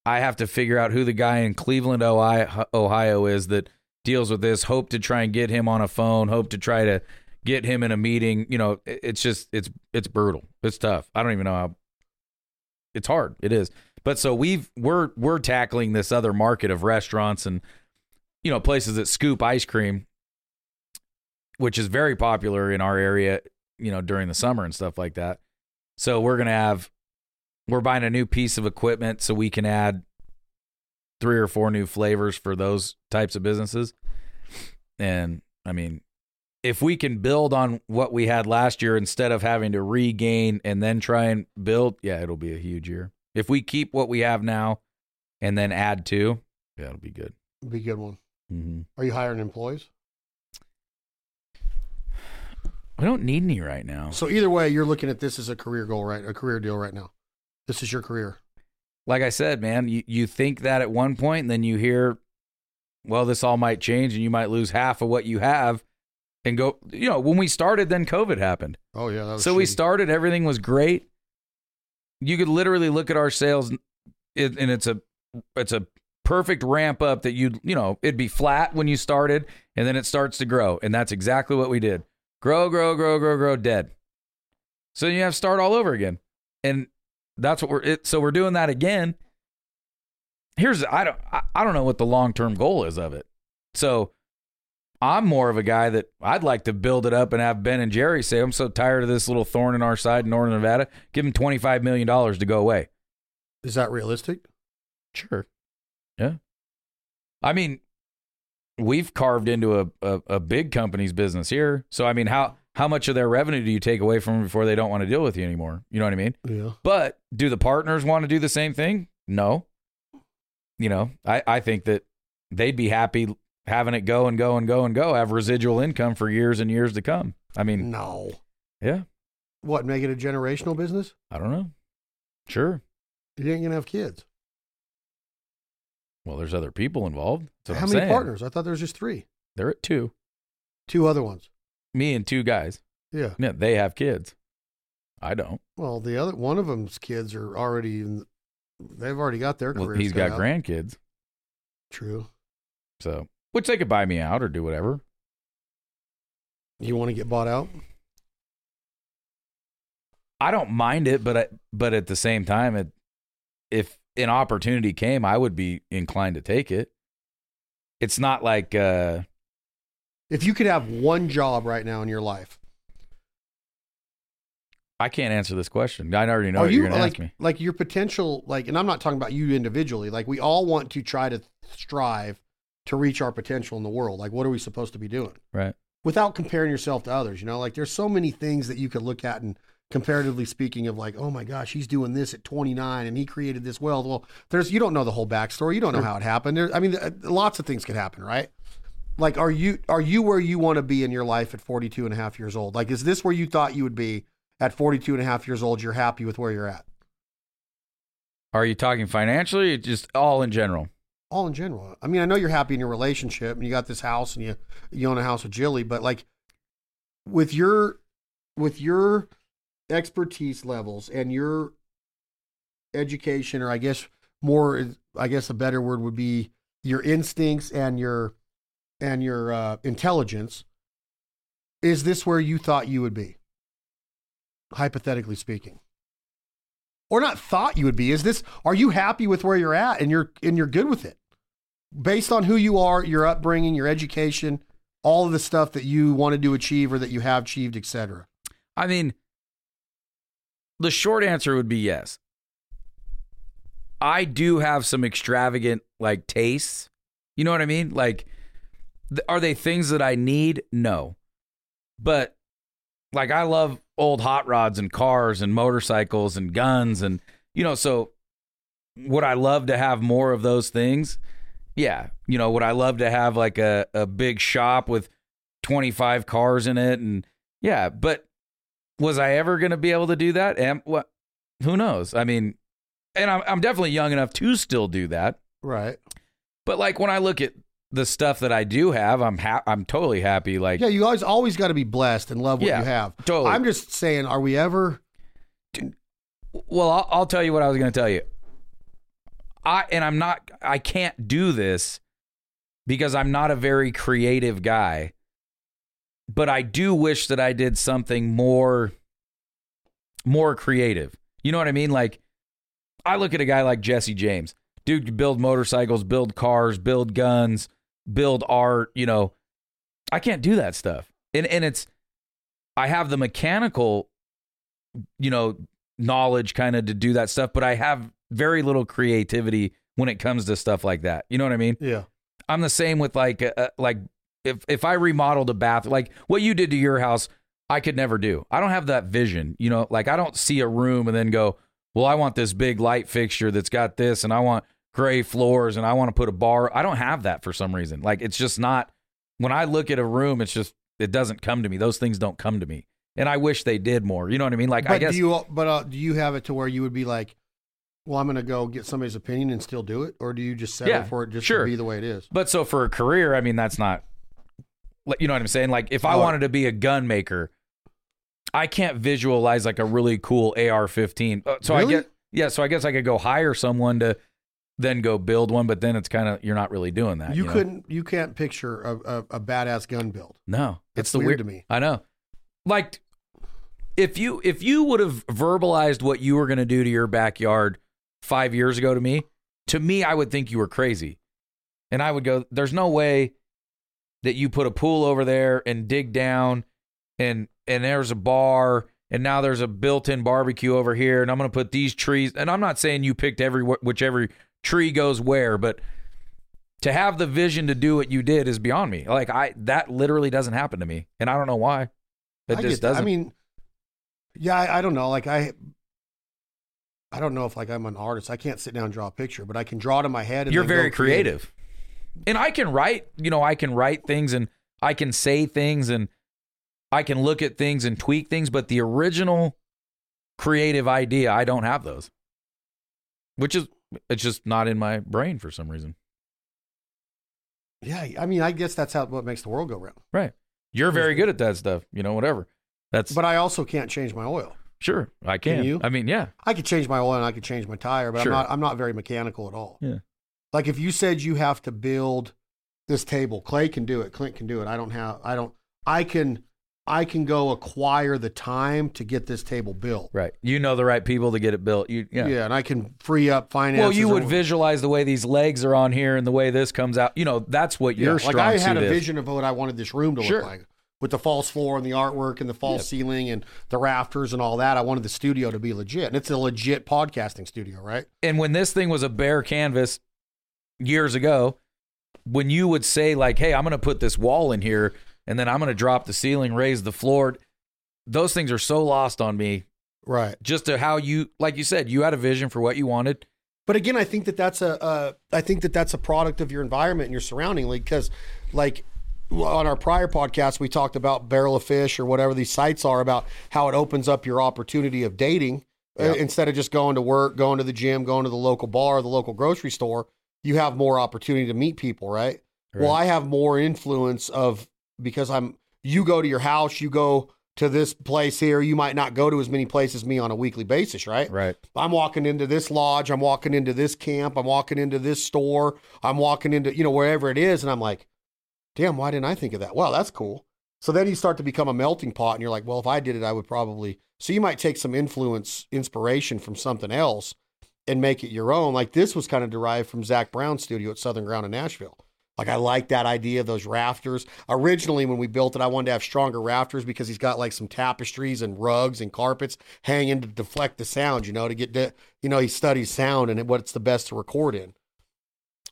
I have to figure out who the guy in Cleveland, Ohio, is that deals with this. Hope to try and get him on a phone. Hope to try to get him in a meeting. You know, it- it's just it's it's brutal. It's tough. I don't even know how. It's hard. It is. But so we've we're we're tackling this other market of restaurants and you know places that scoop ice cream, which is very popular in our area. You know during the summer and stuff like that. So we're gonna have we're buying a new piece of equipment so we can add three or four new flavors for those types of businesses. And I mean, if we can build on what we had last year instead of having to regain and then try and build, yeah, it'll be a huge year. If we keep what we have now and then add to, yeah, it'll be good. It'll be a good one. Mm-hmm. Are you hiring employees? We don't need any right now. So either way, you're looking at this as a career goal, right? A career deal right now. This is your career. Like I said, man, you, you think that at one point, and then you hear, well, this all might change and you might lose half of what you have and go, you know, when we started, then COVID happened. Oh yeah, that was So we started, everything was great. You could literally look at our sales, and it's a it's a perfect ramp up that you'd, you know it'd be flat when you started, and then it starts to grow, and that's exactly what we did: grow, grow, grow, grow, grow, dead. So you have to start all over again, and that's what we're it. So we're doing that again. Here's I don't I, don't know what the long term goal is of it. So I'm more of a guy that I'd like to build it up and have Ben and Jerry say, I'm so tired of this little thorn in our side in Northern Nevada. Give him $25 million to go away. Is that realistic? Sure. Yeah. I mean, we've carved into a, a, a big company's business here. So, I mean, how, how much of their revenue do you take away from them before they don't want to deal with you anymore? You know what I mean? Yeah. But do the partners want to do the same thing? No. You know, I, I think that they'd be happy having it go and go and go and go, have residual income for years and years to come. I mean, No. yeah, What? Make it a generational business? I don't know. Sure. You ain't gonna have kids. Well, there's other people involved. How I'm many saying. partners? I thought there was just three. They're at two. Two other ones. Me and two guys. Yeah. Yeah, they have kids. I don't. Well, the other one of them's kids are already in. They've already got their Well, careers. he's cut got out. grandkids, True. so which they could buy me out or do whatever. You want to get bought out? I don't mind it, but I, but at the same time, it, if an opportunity came, I would be inclined to take it. It's not like uh, If you could have one job right now in your life, I can't answer this question. I already know are what you you're going to like ask me. like your potential like? And I'm not talking about you individually. Like we all want to try to strive to reach our potential in the world. Like what are we supposed to be doing? Right. without comparing yourself to others. You know, like there's so many things that you could look at and comparatively speaking of like, oh my gosh, he's doing this at 29 and he created this wealth. Well, there's you don't know the whole backstory. You don't know how it happened. There, I mean, uh, lots of things could happen, right? Like, are you are you where you want to be in your life at 42 and a half years old? Like, is this where you thought you would be at 42 and a half years old? You're happy with where you're at, Are you talking financially? or Just all in general. all in general. I mean, I know you're happy in your relationship and you got this house and you you own a house with Jilly, but like with your with your expertise levels and your education, or I guess more, I guess a better word would be your instincts and your and your uh, intelligence. Is this where you thought you would be, hypothetically speaking? Or not thought you would be? Is this? Are you happy with where you're at and you're and you're good with it? based on who you are, your upbringing, your education, all of the stuff that you wanted to achieve or that you have achieved, etc. I mean, the short answer would be yes. I do have some extravagant like tastes. You know what I mean? Like, th- are they things that I need? No. But like, I love old hot rods and cars and motorcycles and guns. And, you know, so would I love to have more of those things? Yeah. You know, would I love to have like a, a big shop with 25 cars in it? And yeah, but was I ever going to be able to do that? And what? Who knows? I mean, and I'm, I'm definitely young enough to still do that. Right. But like when I look at the stuff that I do have, I'm ha- I'm totally happy. Like, Yeah, you always always got to be blessed and love what Yeah, you have. totally. I'm just saying, are we ever? well, I'll, I'll tell you what I was going to tell you. I and I'm not. I can't do this because I'm not a very creative guy. But I do wish that I did something more, more creative. You know what I mean? Like, I look at a guy like Jesse James. Dude, could build motorcycles, build cars, build guns, build art. You know, I can't do that stuff. And and it's, I have the mechanical, you know, knowledge kind of to do that stuff, but I have very little creativity when it comes to stuff like that. You know what I mean? Yeah. I'm the same with like uh, uh, like if if I remodeled a bath, like what you did to your house, I could never do. I don't have that vision. You know, like I don't see a room and then go, well, I want this big light fixture that's got this, and I want gray floors, and I want to put a bar. I don't have that for some reason. Like it's just not. When I look at a room, it's just it doesn't come to me. Those things don't come to me, and I wish they did more. You know what I mean? Like But I guess do you? But uh, do you have it to where you would be like, well, I'm going to go get somebody's opinion and still do it, or do you just settle Yeah, for it just sure. to be the way it is? But so for a career, I mean, that's not, you know what I'm saying? Like, if I Oh. wanted to be a gun maker, I can't visualize like a really cool AR-15. Uh, So I get, yeah. So I guess I could go hire someone to then go build one, but then it's kind of you're not really doing that. You, know? couldn't. You can't picture a, a, a badass gun build. No, That's it's the weird weird to me. I know. Like, if you if you would have verbalized what you were going to do to your backyard five years ago to me, to me, I would think you were crazy, and I would go, "There's no way that you put a pool over there and dig down, and and there's a bar." And now there's a built-in barbecue over here, and I'm going to put these trees. And I'm not saying you picked every whichever tree goes where, but to have the vision to do what you did is beyond me. Like I, that literally doesn't happen to me, and I don't know why. It I just doesn't. I mean, yeah, I, I don't know. Like I, I don't know if like I'm an artist. I can't sit down and draw a picture, but I can draw it in my head. And you're very creative, and I can write. You know, I can write things, and I can say things, and I can look at things and tweak things. But the original creative idea, I don't have those, which is it's just not in my brain for some reason. Yeah, I mean, I guess that's how what makes the world go round. Right? You're very good at that stuff. You know, whatever. That's But I also can't change my oil. sure. I can. Can you? I mean, yeah. I could change my oil and I could change my tire, but Sure. I'm not. I'm not very mechanical at all. Yeah. Like if you said you have to build this table, Clay can do it. Clint can do it. I don't have. I don't. I can. I can go acquire the time to get this table built. Right. You know the right people to get it built. You Yeah, yeah and I can free up finances. Well, you would visualize the way these legs are on here and the way this comes out. You know, that's what Yeah, your like I had a is. vision of what I wanted this room to Sure. look like. With the false floor and the artwork and the false Yep. ceiling and the rafters and all that, I wanted the studio to be legit. And it's a legit podcasting studio, right? And when this thing was a bare canvas years ago, when you would say like, "Hey, I'm going to put this wall in here and then I'm going to drop the ceiling, raise the floor," those things are so lost on me. Right. Just to how you, like you said, you had a vision for what you wanted. But again, I think that that's a uh, I think that that's a product of your environment and your surrounding. Like, because like on our prior podcast, we talked about barrel of fish or whatever these sites are about how it opens up your opportunity of dating uh, Yeah. instead of just going to work, going to the gym, going to the local bar, the local grocery store. You have more opportunity to meet people, right? Well, I have more influence of because I'm. You go to your house, you go to this place here. You might not go to as many places as me on a weekly basis, right? right. I'm walking into this lodge, I'm walking into this camp, I'm walking into this store, I'm walking into, you know, wherever it is. And I'm like, damn, why didn't I think of that? Wow, that's cool. So then you start to become a melting pot and you're like, well, if I did it, I would probably. So you might take some influence, inspiration from something else and make it your own. Like this was kind of derived from Zac Brown's studio at Southern Ground in Nashville. Like I like that idea of those rafters. Originally, when we built it, I wanted to have stronger rafters because he's got like some tapestries and rugs and carpets hanging to deflect the sound. You know, to get the, you know he studies sound and what's the best to record in.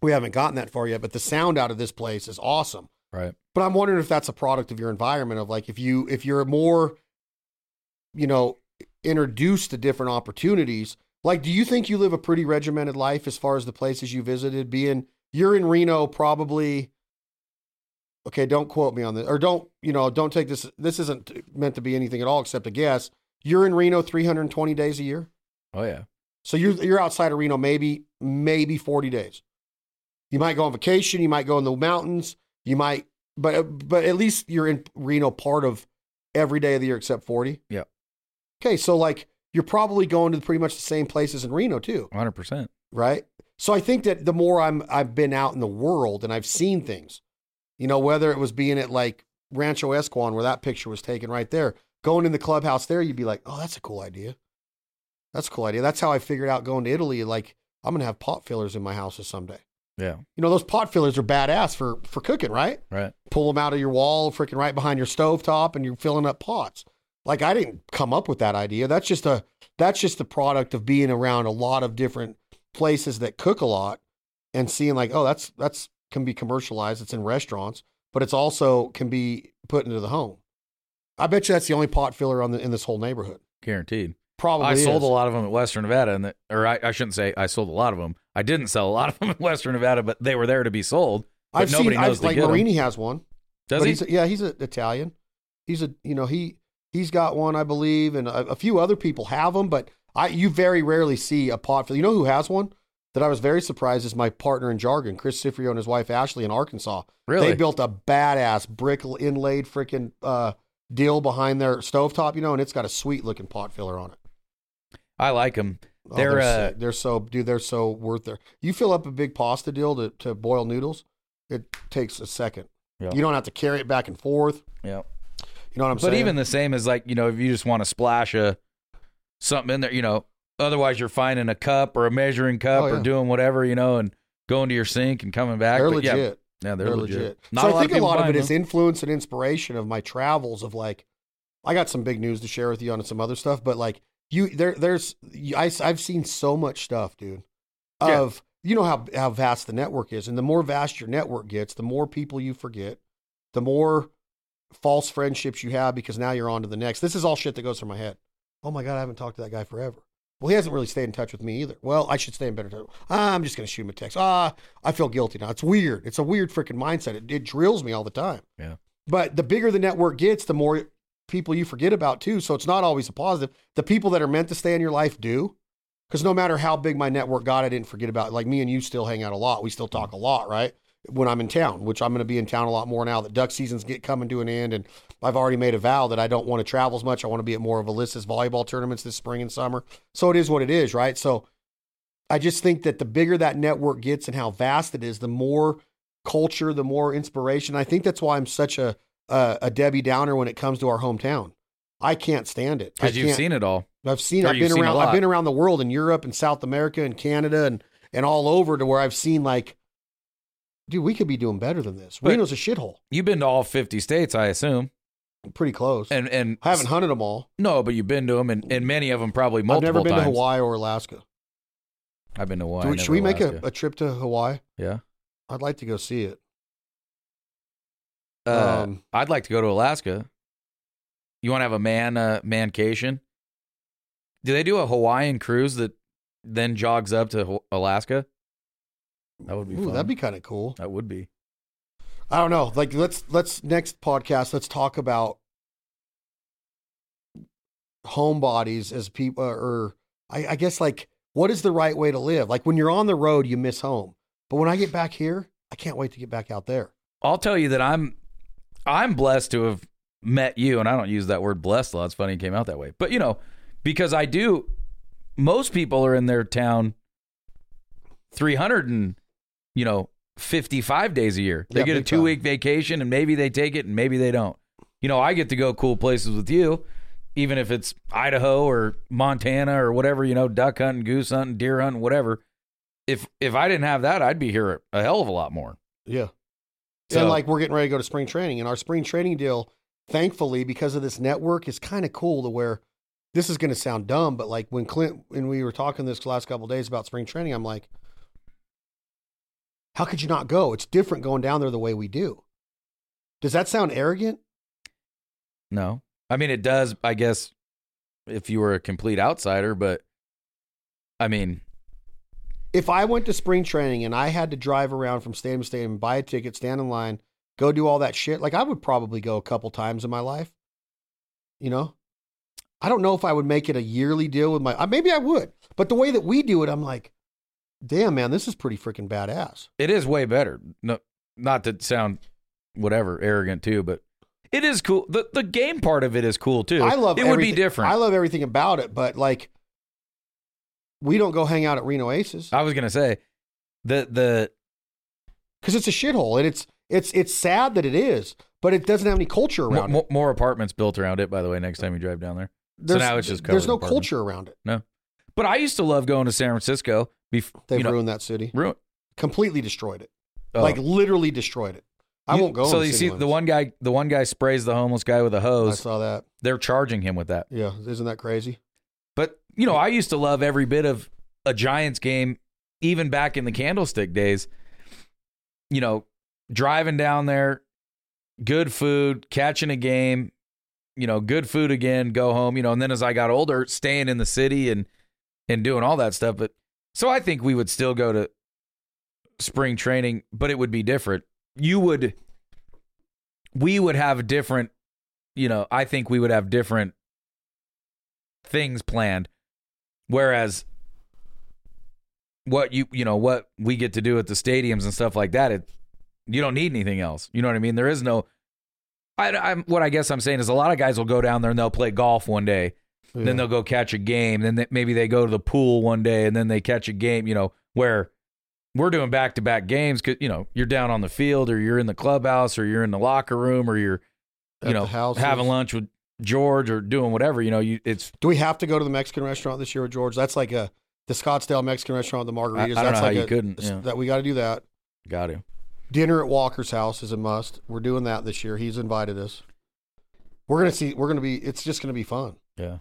We haven't gotten that far yet, but the sound out of this place is awesome. Right. But I'm wondering if that's a product of your environment of like if you if you're more, you know, introduced to different opportunities. Like, do you think you live a pretty regimented life as far as the places you visited? Being you're in Reno, probably. Okay, don't quote me on this, or don't you know? Don't take this. This isn't meant to be anything at all except a guess. You're in Reno 320 days a year, Oh yeah. so you're you're outside of Reno maybe maybe 40 days. You might go on vacation. You might go in the mountains. You might, but but at least you're in Reno part of every day of the year except 40. Yeah. Okay, so like you're probably going to pretty much the same places in Reno too, 100. percent right? So I think that the more I'm I've been out in the world and I've seen things, you know, whether it was being at like Rancho Esquon where that picture was taken right there, going in the clubhouse there, you'd be like, oh, that's a cool idea. That's a cool idea. That's how I figured out going to Italy. Like I'm gonna have pot fillers in my houses someday. Yeah. You know, those pot fillers are badass for for cooking, right? Right. Pull them out of your wall, freaking right behind your stove top, and you're filling up pots. Like I didn't come up with that idea. That's just a that's just the product of being around a lot of different places that cook a lot and seeing like, oh, that's that's can be commercialized. It's in restaurants, but it's also can be put into the home. I bet you that's the only pot filler on the in this whole neighborhood. Guaranteed. Probably I sold a lot of them at Western Nevada, and the, or I, I shouldn't say I sold a lot of them. I didn't sell a lot of them at Western Nevada, but they were there to be sold. But I've nobody seen knows I've, like. Marini has one. Does he? He's a, yeah, he's an Italian. He's a you know he he's got one I believe, and a, a few other people have them. But I you very rarely see a pot filler. You know who has one that I was very surprised is my partner in jargon, Chris Cifrio and his wife Ashley in Arkansas. Really? They built a badass brick inlaid freaking uh, deal behind their stovetop, you know, and it's got a sweet looking pot filler on it. I like them. Oh, They're, they're, uh, they're so dude, they're so worth their. You fill up a big pasta deal to, to boil noodles, it takes a second. Yeah. You don't have to carry it back and forth. Yeah. You know what I'm But saying? even the same as like you know, if you just want to splash a something in there, you know, otherwise you're finding a cup or a measuring cup Oh, or doing whatever, you know, and going to your sink and coming back. they're But legit. Yeah, they're, They're, legit. legit. Not so I think a lot of it is them. influence and inspiration of my travels. Of like, I got some big news to share with you on some other stuff, but like you, there, there's, I, I've seen so much stuff, dude. Yeah. Of you know how how vast the network is, and the more vast your network gets, the more people you forget, the more false friendships you have because now you're on to the next. This is all shit that goes through my head. Oh my god, I haven't talked to that guy forever. Well, he hasn't really stayed in touch with me either. Well, I should stay in better touch. Ah, I'm just going to shoot him a text. Ah, I feel guilty now. It's weird. It's a weird freaking mindset. It, it drills me all the time. Yeah. But the bigger the network gets, the more people you forget about too. So it's not always a positive. The people that are meant to stay in your life do. Because no matter how big my network got, I didn't forget about. Like me and you still hang out a lot. We still talk a lot, right? When I'm in town, which I'm going to be in town a lot more now that duck season's get coming to an end, and I've already made a vow that I don't want to travel as much. I want to be at more of Alyssa's volleyball tournaments this spring and summer. So it is what it is, right? So I just think that the bigger that network gets and how vast it is, the more culture, the more inspiration. I think that's why I'm such a a, a Debbie Downer when it comes to our hometown. I can't stand it. Because you've seen it all. I've seen. Or I've been around. I've been around the world in Europe and South America and Canada and and all over to where I've seen like, dude, we could be doing better than this. But- Reno's a shithole. You've been to all 50 states, I assume. Pretty close. And and I haven't hunted them all. No, but you've been to them, and, and many of them probably multiple I've never been times. to Hawaii or Alaska. I've been to Hawaii. We- should we make a, a trip to Hawaii? yeah? I'd like to go see it. Uh, Um, I'd like to go to Alaska. You want to have a man uh, mancation? Do they do a Hawaiian cruise that then jogs up to Alaska? That would be Ooh, fun. that'd be kind of cool. That would be. I don't know. Like let's let's next podcast let's talk about homebodies as people uh, or I, I guess like what is the right way to live? Like when you're on the road, you miss home. But when I get back here, I can't wait to get back out there. I'll tell you that I'm I'm blessed to have met you, and I don't use that word blessed a lot. It's funny it came out that way, but you know, because I do. Most people are in their town three hundred and you know fifty five days a year. They Yeah, get a two week vacation, and maybe they take it, and maybe they don't. You know, I get to go cool places with you. even if it's Idaho or Montana or whatever, you know, duck hunting, goose hunting, deer hunting, whatever. If if I didn't have that, I'd be here a hell of a lot more. Yeah. So- and like we're getting ready to go to spring training, and our spring training deal, thankfully, because of this network, is kind of cool to where this is going to sound dumb, but like when Clint, when we were talking this last couple of days about spring training, I'm like, how could you not go? It's different going down there the way we do. Does that sound arrogant? No. I mean, it does, I guess, if you were a complete outsider, but I mean, If I went to spring training and I had to drive around from stadium to stadium, buy a ticket, stand in line, go do all that shit, like I would probably go a couple times in my life. You know, I don't know if I would make it a yearly deal with my. Maybe I would, but the way that we do it, I'm like, damn man, this is pretty freaking badass. it is way better. No, not to sound whatever arrogant too, but it is cool. The the game part of it is cool too. I love it would be different. I love everything about it, but like, we don't go hang out at Reno Aces I was gonna say the the because it's a shithole, and it's it's it's sad that it is, but it doesn't have any culture around it. mo- more apartments built around it. By the way, next time you drive down there. There's, now it's just there's no apartments. culture around it. No, but I used to love going to San Francisco. Bef- They've you know, ruined that city. ruin. completely destroyed it. oh. Like literally destroyed it. I You- won't go. So you see, limits. the one guy, the one guy sprays the homeless guy with a hose. I saw that. They're charging him with that. Yeah, isn't that crazy? But you know, I used to love every bit of a Giants game, even back in the Candlestick days. You know, driving down there, good food, catching a game, you know, good food again, go home. You know, and then as I got older, staying in the city and and doing all that stuff. But so I think we would still go to spring training, but it would be different. You would, we would have different. You know, I think we would have different things planned whereas what you you know what we get to do at the stadiums and stuff like that it you don't need anything else you know what i mean there is no I, I'm what I guess I'm saying is a lot of guys will go down there and they'll play golf one day, Yeah. then they'll go catch a game, then they, maybe they go to the pool one day and then they catch a game. You know where we're doing back to back games because you know you're down on the field or you're in the clubhouse or you're in the locker room or you're you the know having lunch with George or doing whatever. You know you it's Do we have to go to the Mexican restaurant this year with George? That's like a the Scottsdale Mexican restaurant, the margaritas. I- I don't That's know how like you a, couldn't, yeah. That we got to do that. got to. Dinner at Walker's house is a must. We're doing that this year. He's invited us. We're gonna see. We're gonna be. It's just gonna be fun. Yeah.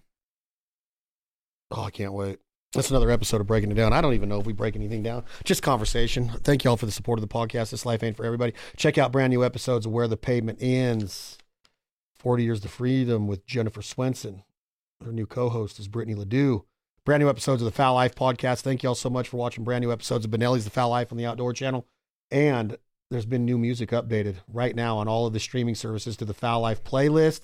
Oh, I can't wait. That's another episode of Breaking It Down. I don't even know if we break anything down. Just conversation. Thank you all for the support of the podcast. This life ain't for everybody. Check out brand new episodes of Where the Pavement Ends. 40 Years to Freedom with Jennifer Swenson. Her new co-host is Brittany Ledoux. Brand new episodes of the Fowl Life podcast. Thank you all so much for watching brand new episodes of Benelli's The Fowl Life on the Outdoor Channel. And there's been new music updated right now on all of the streaming services to the Fowl Life playlist.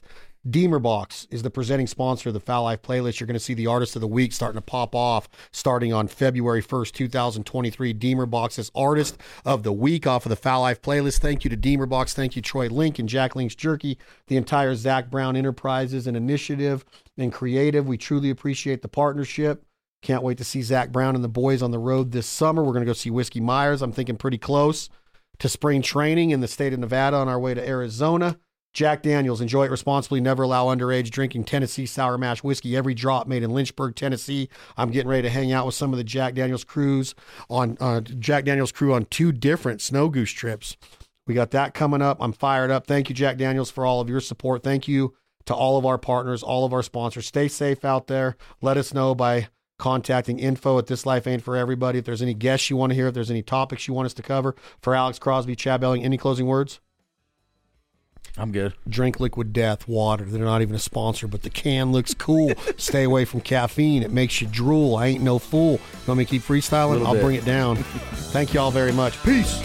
DemerBox is the presenting sponsor of the Fowl Life playlist. You're going to see the artist of the week starting to pop off starting on February 1st, 2023. DemerBox is artist of the week off of the Fowl Life playlist. Thank you to DemerBox. Thank you, Troy Link and Jack Link's Jerky, the entire Zac Brown Enterprises and Initiative and Creative. We truly appreciate the partnership. Can't wait to see Zac Brown and the boys on the road this summer. We're going to go see Whiskey Myers. I'm thinking pretty close to spring training in the state of Nevada on our way to Arizona. Jack Daniels, enjoy it responsibly. Never allow underage drinking Tennessee Sour Mash whiskey. Every drop made in Lynchburg, Tennessee. I'm getting ready to hang out with some of the Jack Daniels crews on uh, Jack Daniels crew on two different snow goose trips. We got that coming up. I'm fired up. Thank you, Jack Daniels, for all of your support. Thank you to all of our partners, all of our sponsors. Stay safe out there. Let us know by contacting info at this life ain't for everybody. If there's any guests you want to hear, if there's any topics you want us to cover. For Alex Crosby, Chad Belding, any closing words? I'm good. Drink liquid death water. They're not even a sponsor, but the can looks cool. Stay away from caffeine. It makes you drool. I ain't no fool. You want me to keep freestyling? I'll bit. bring it down. Thank you all very much. Peace.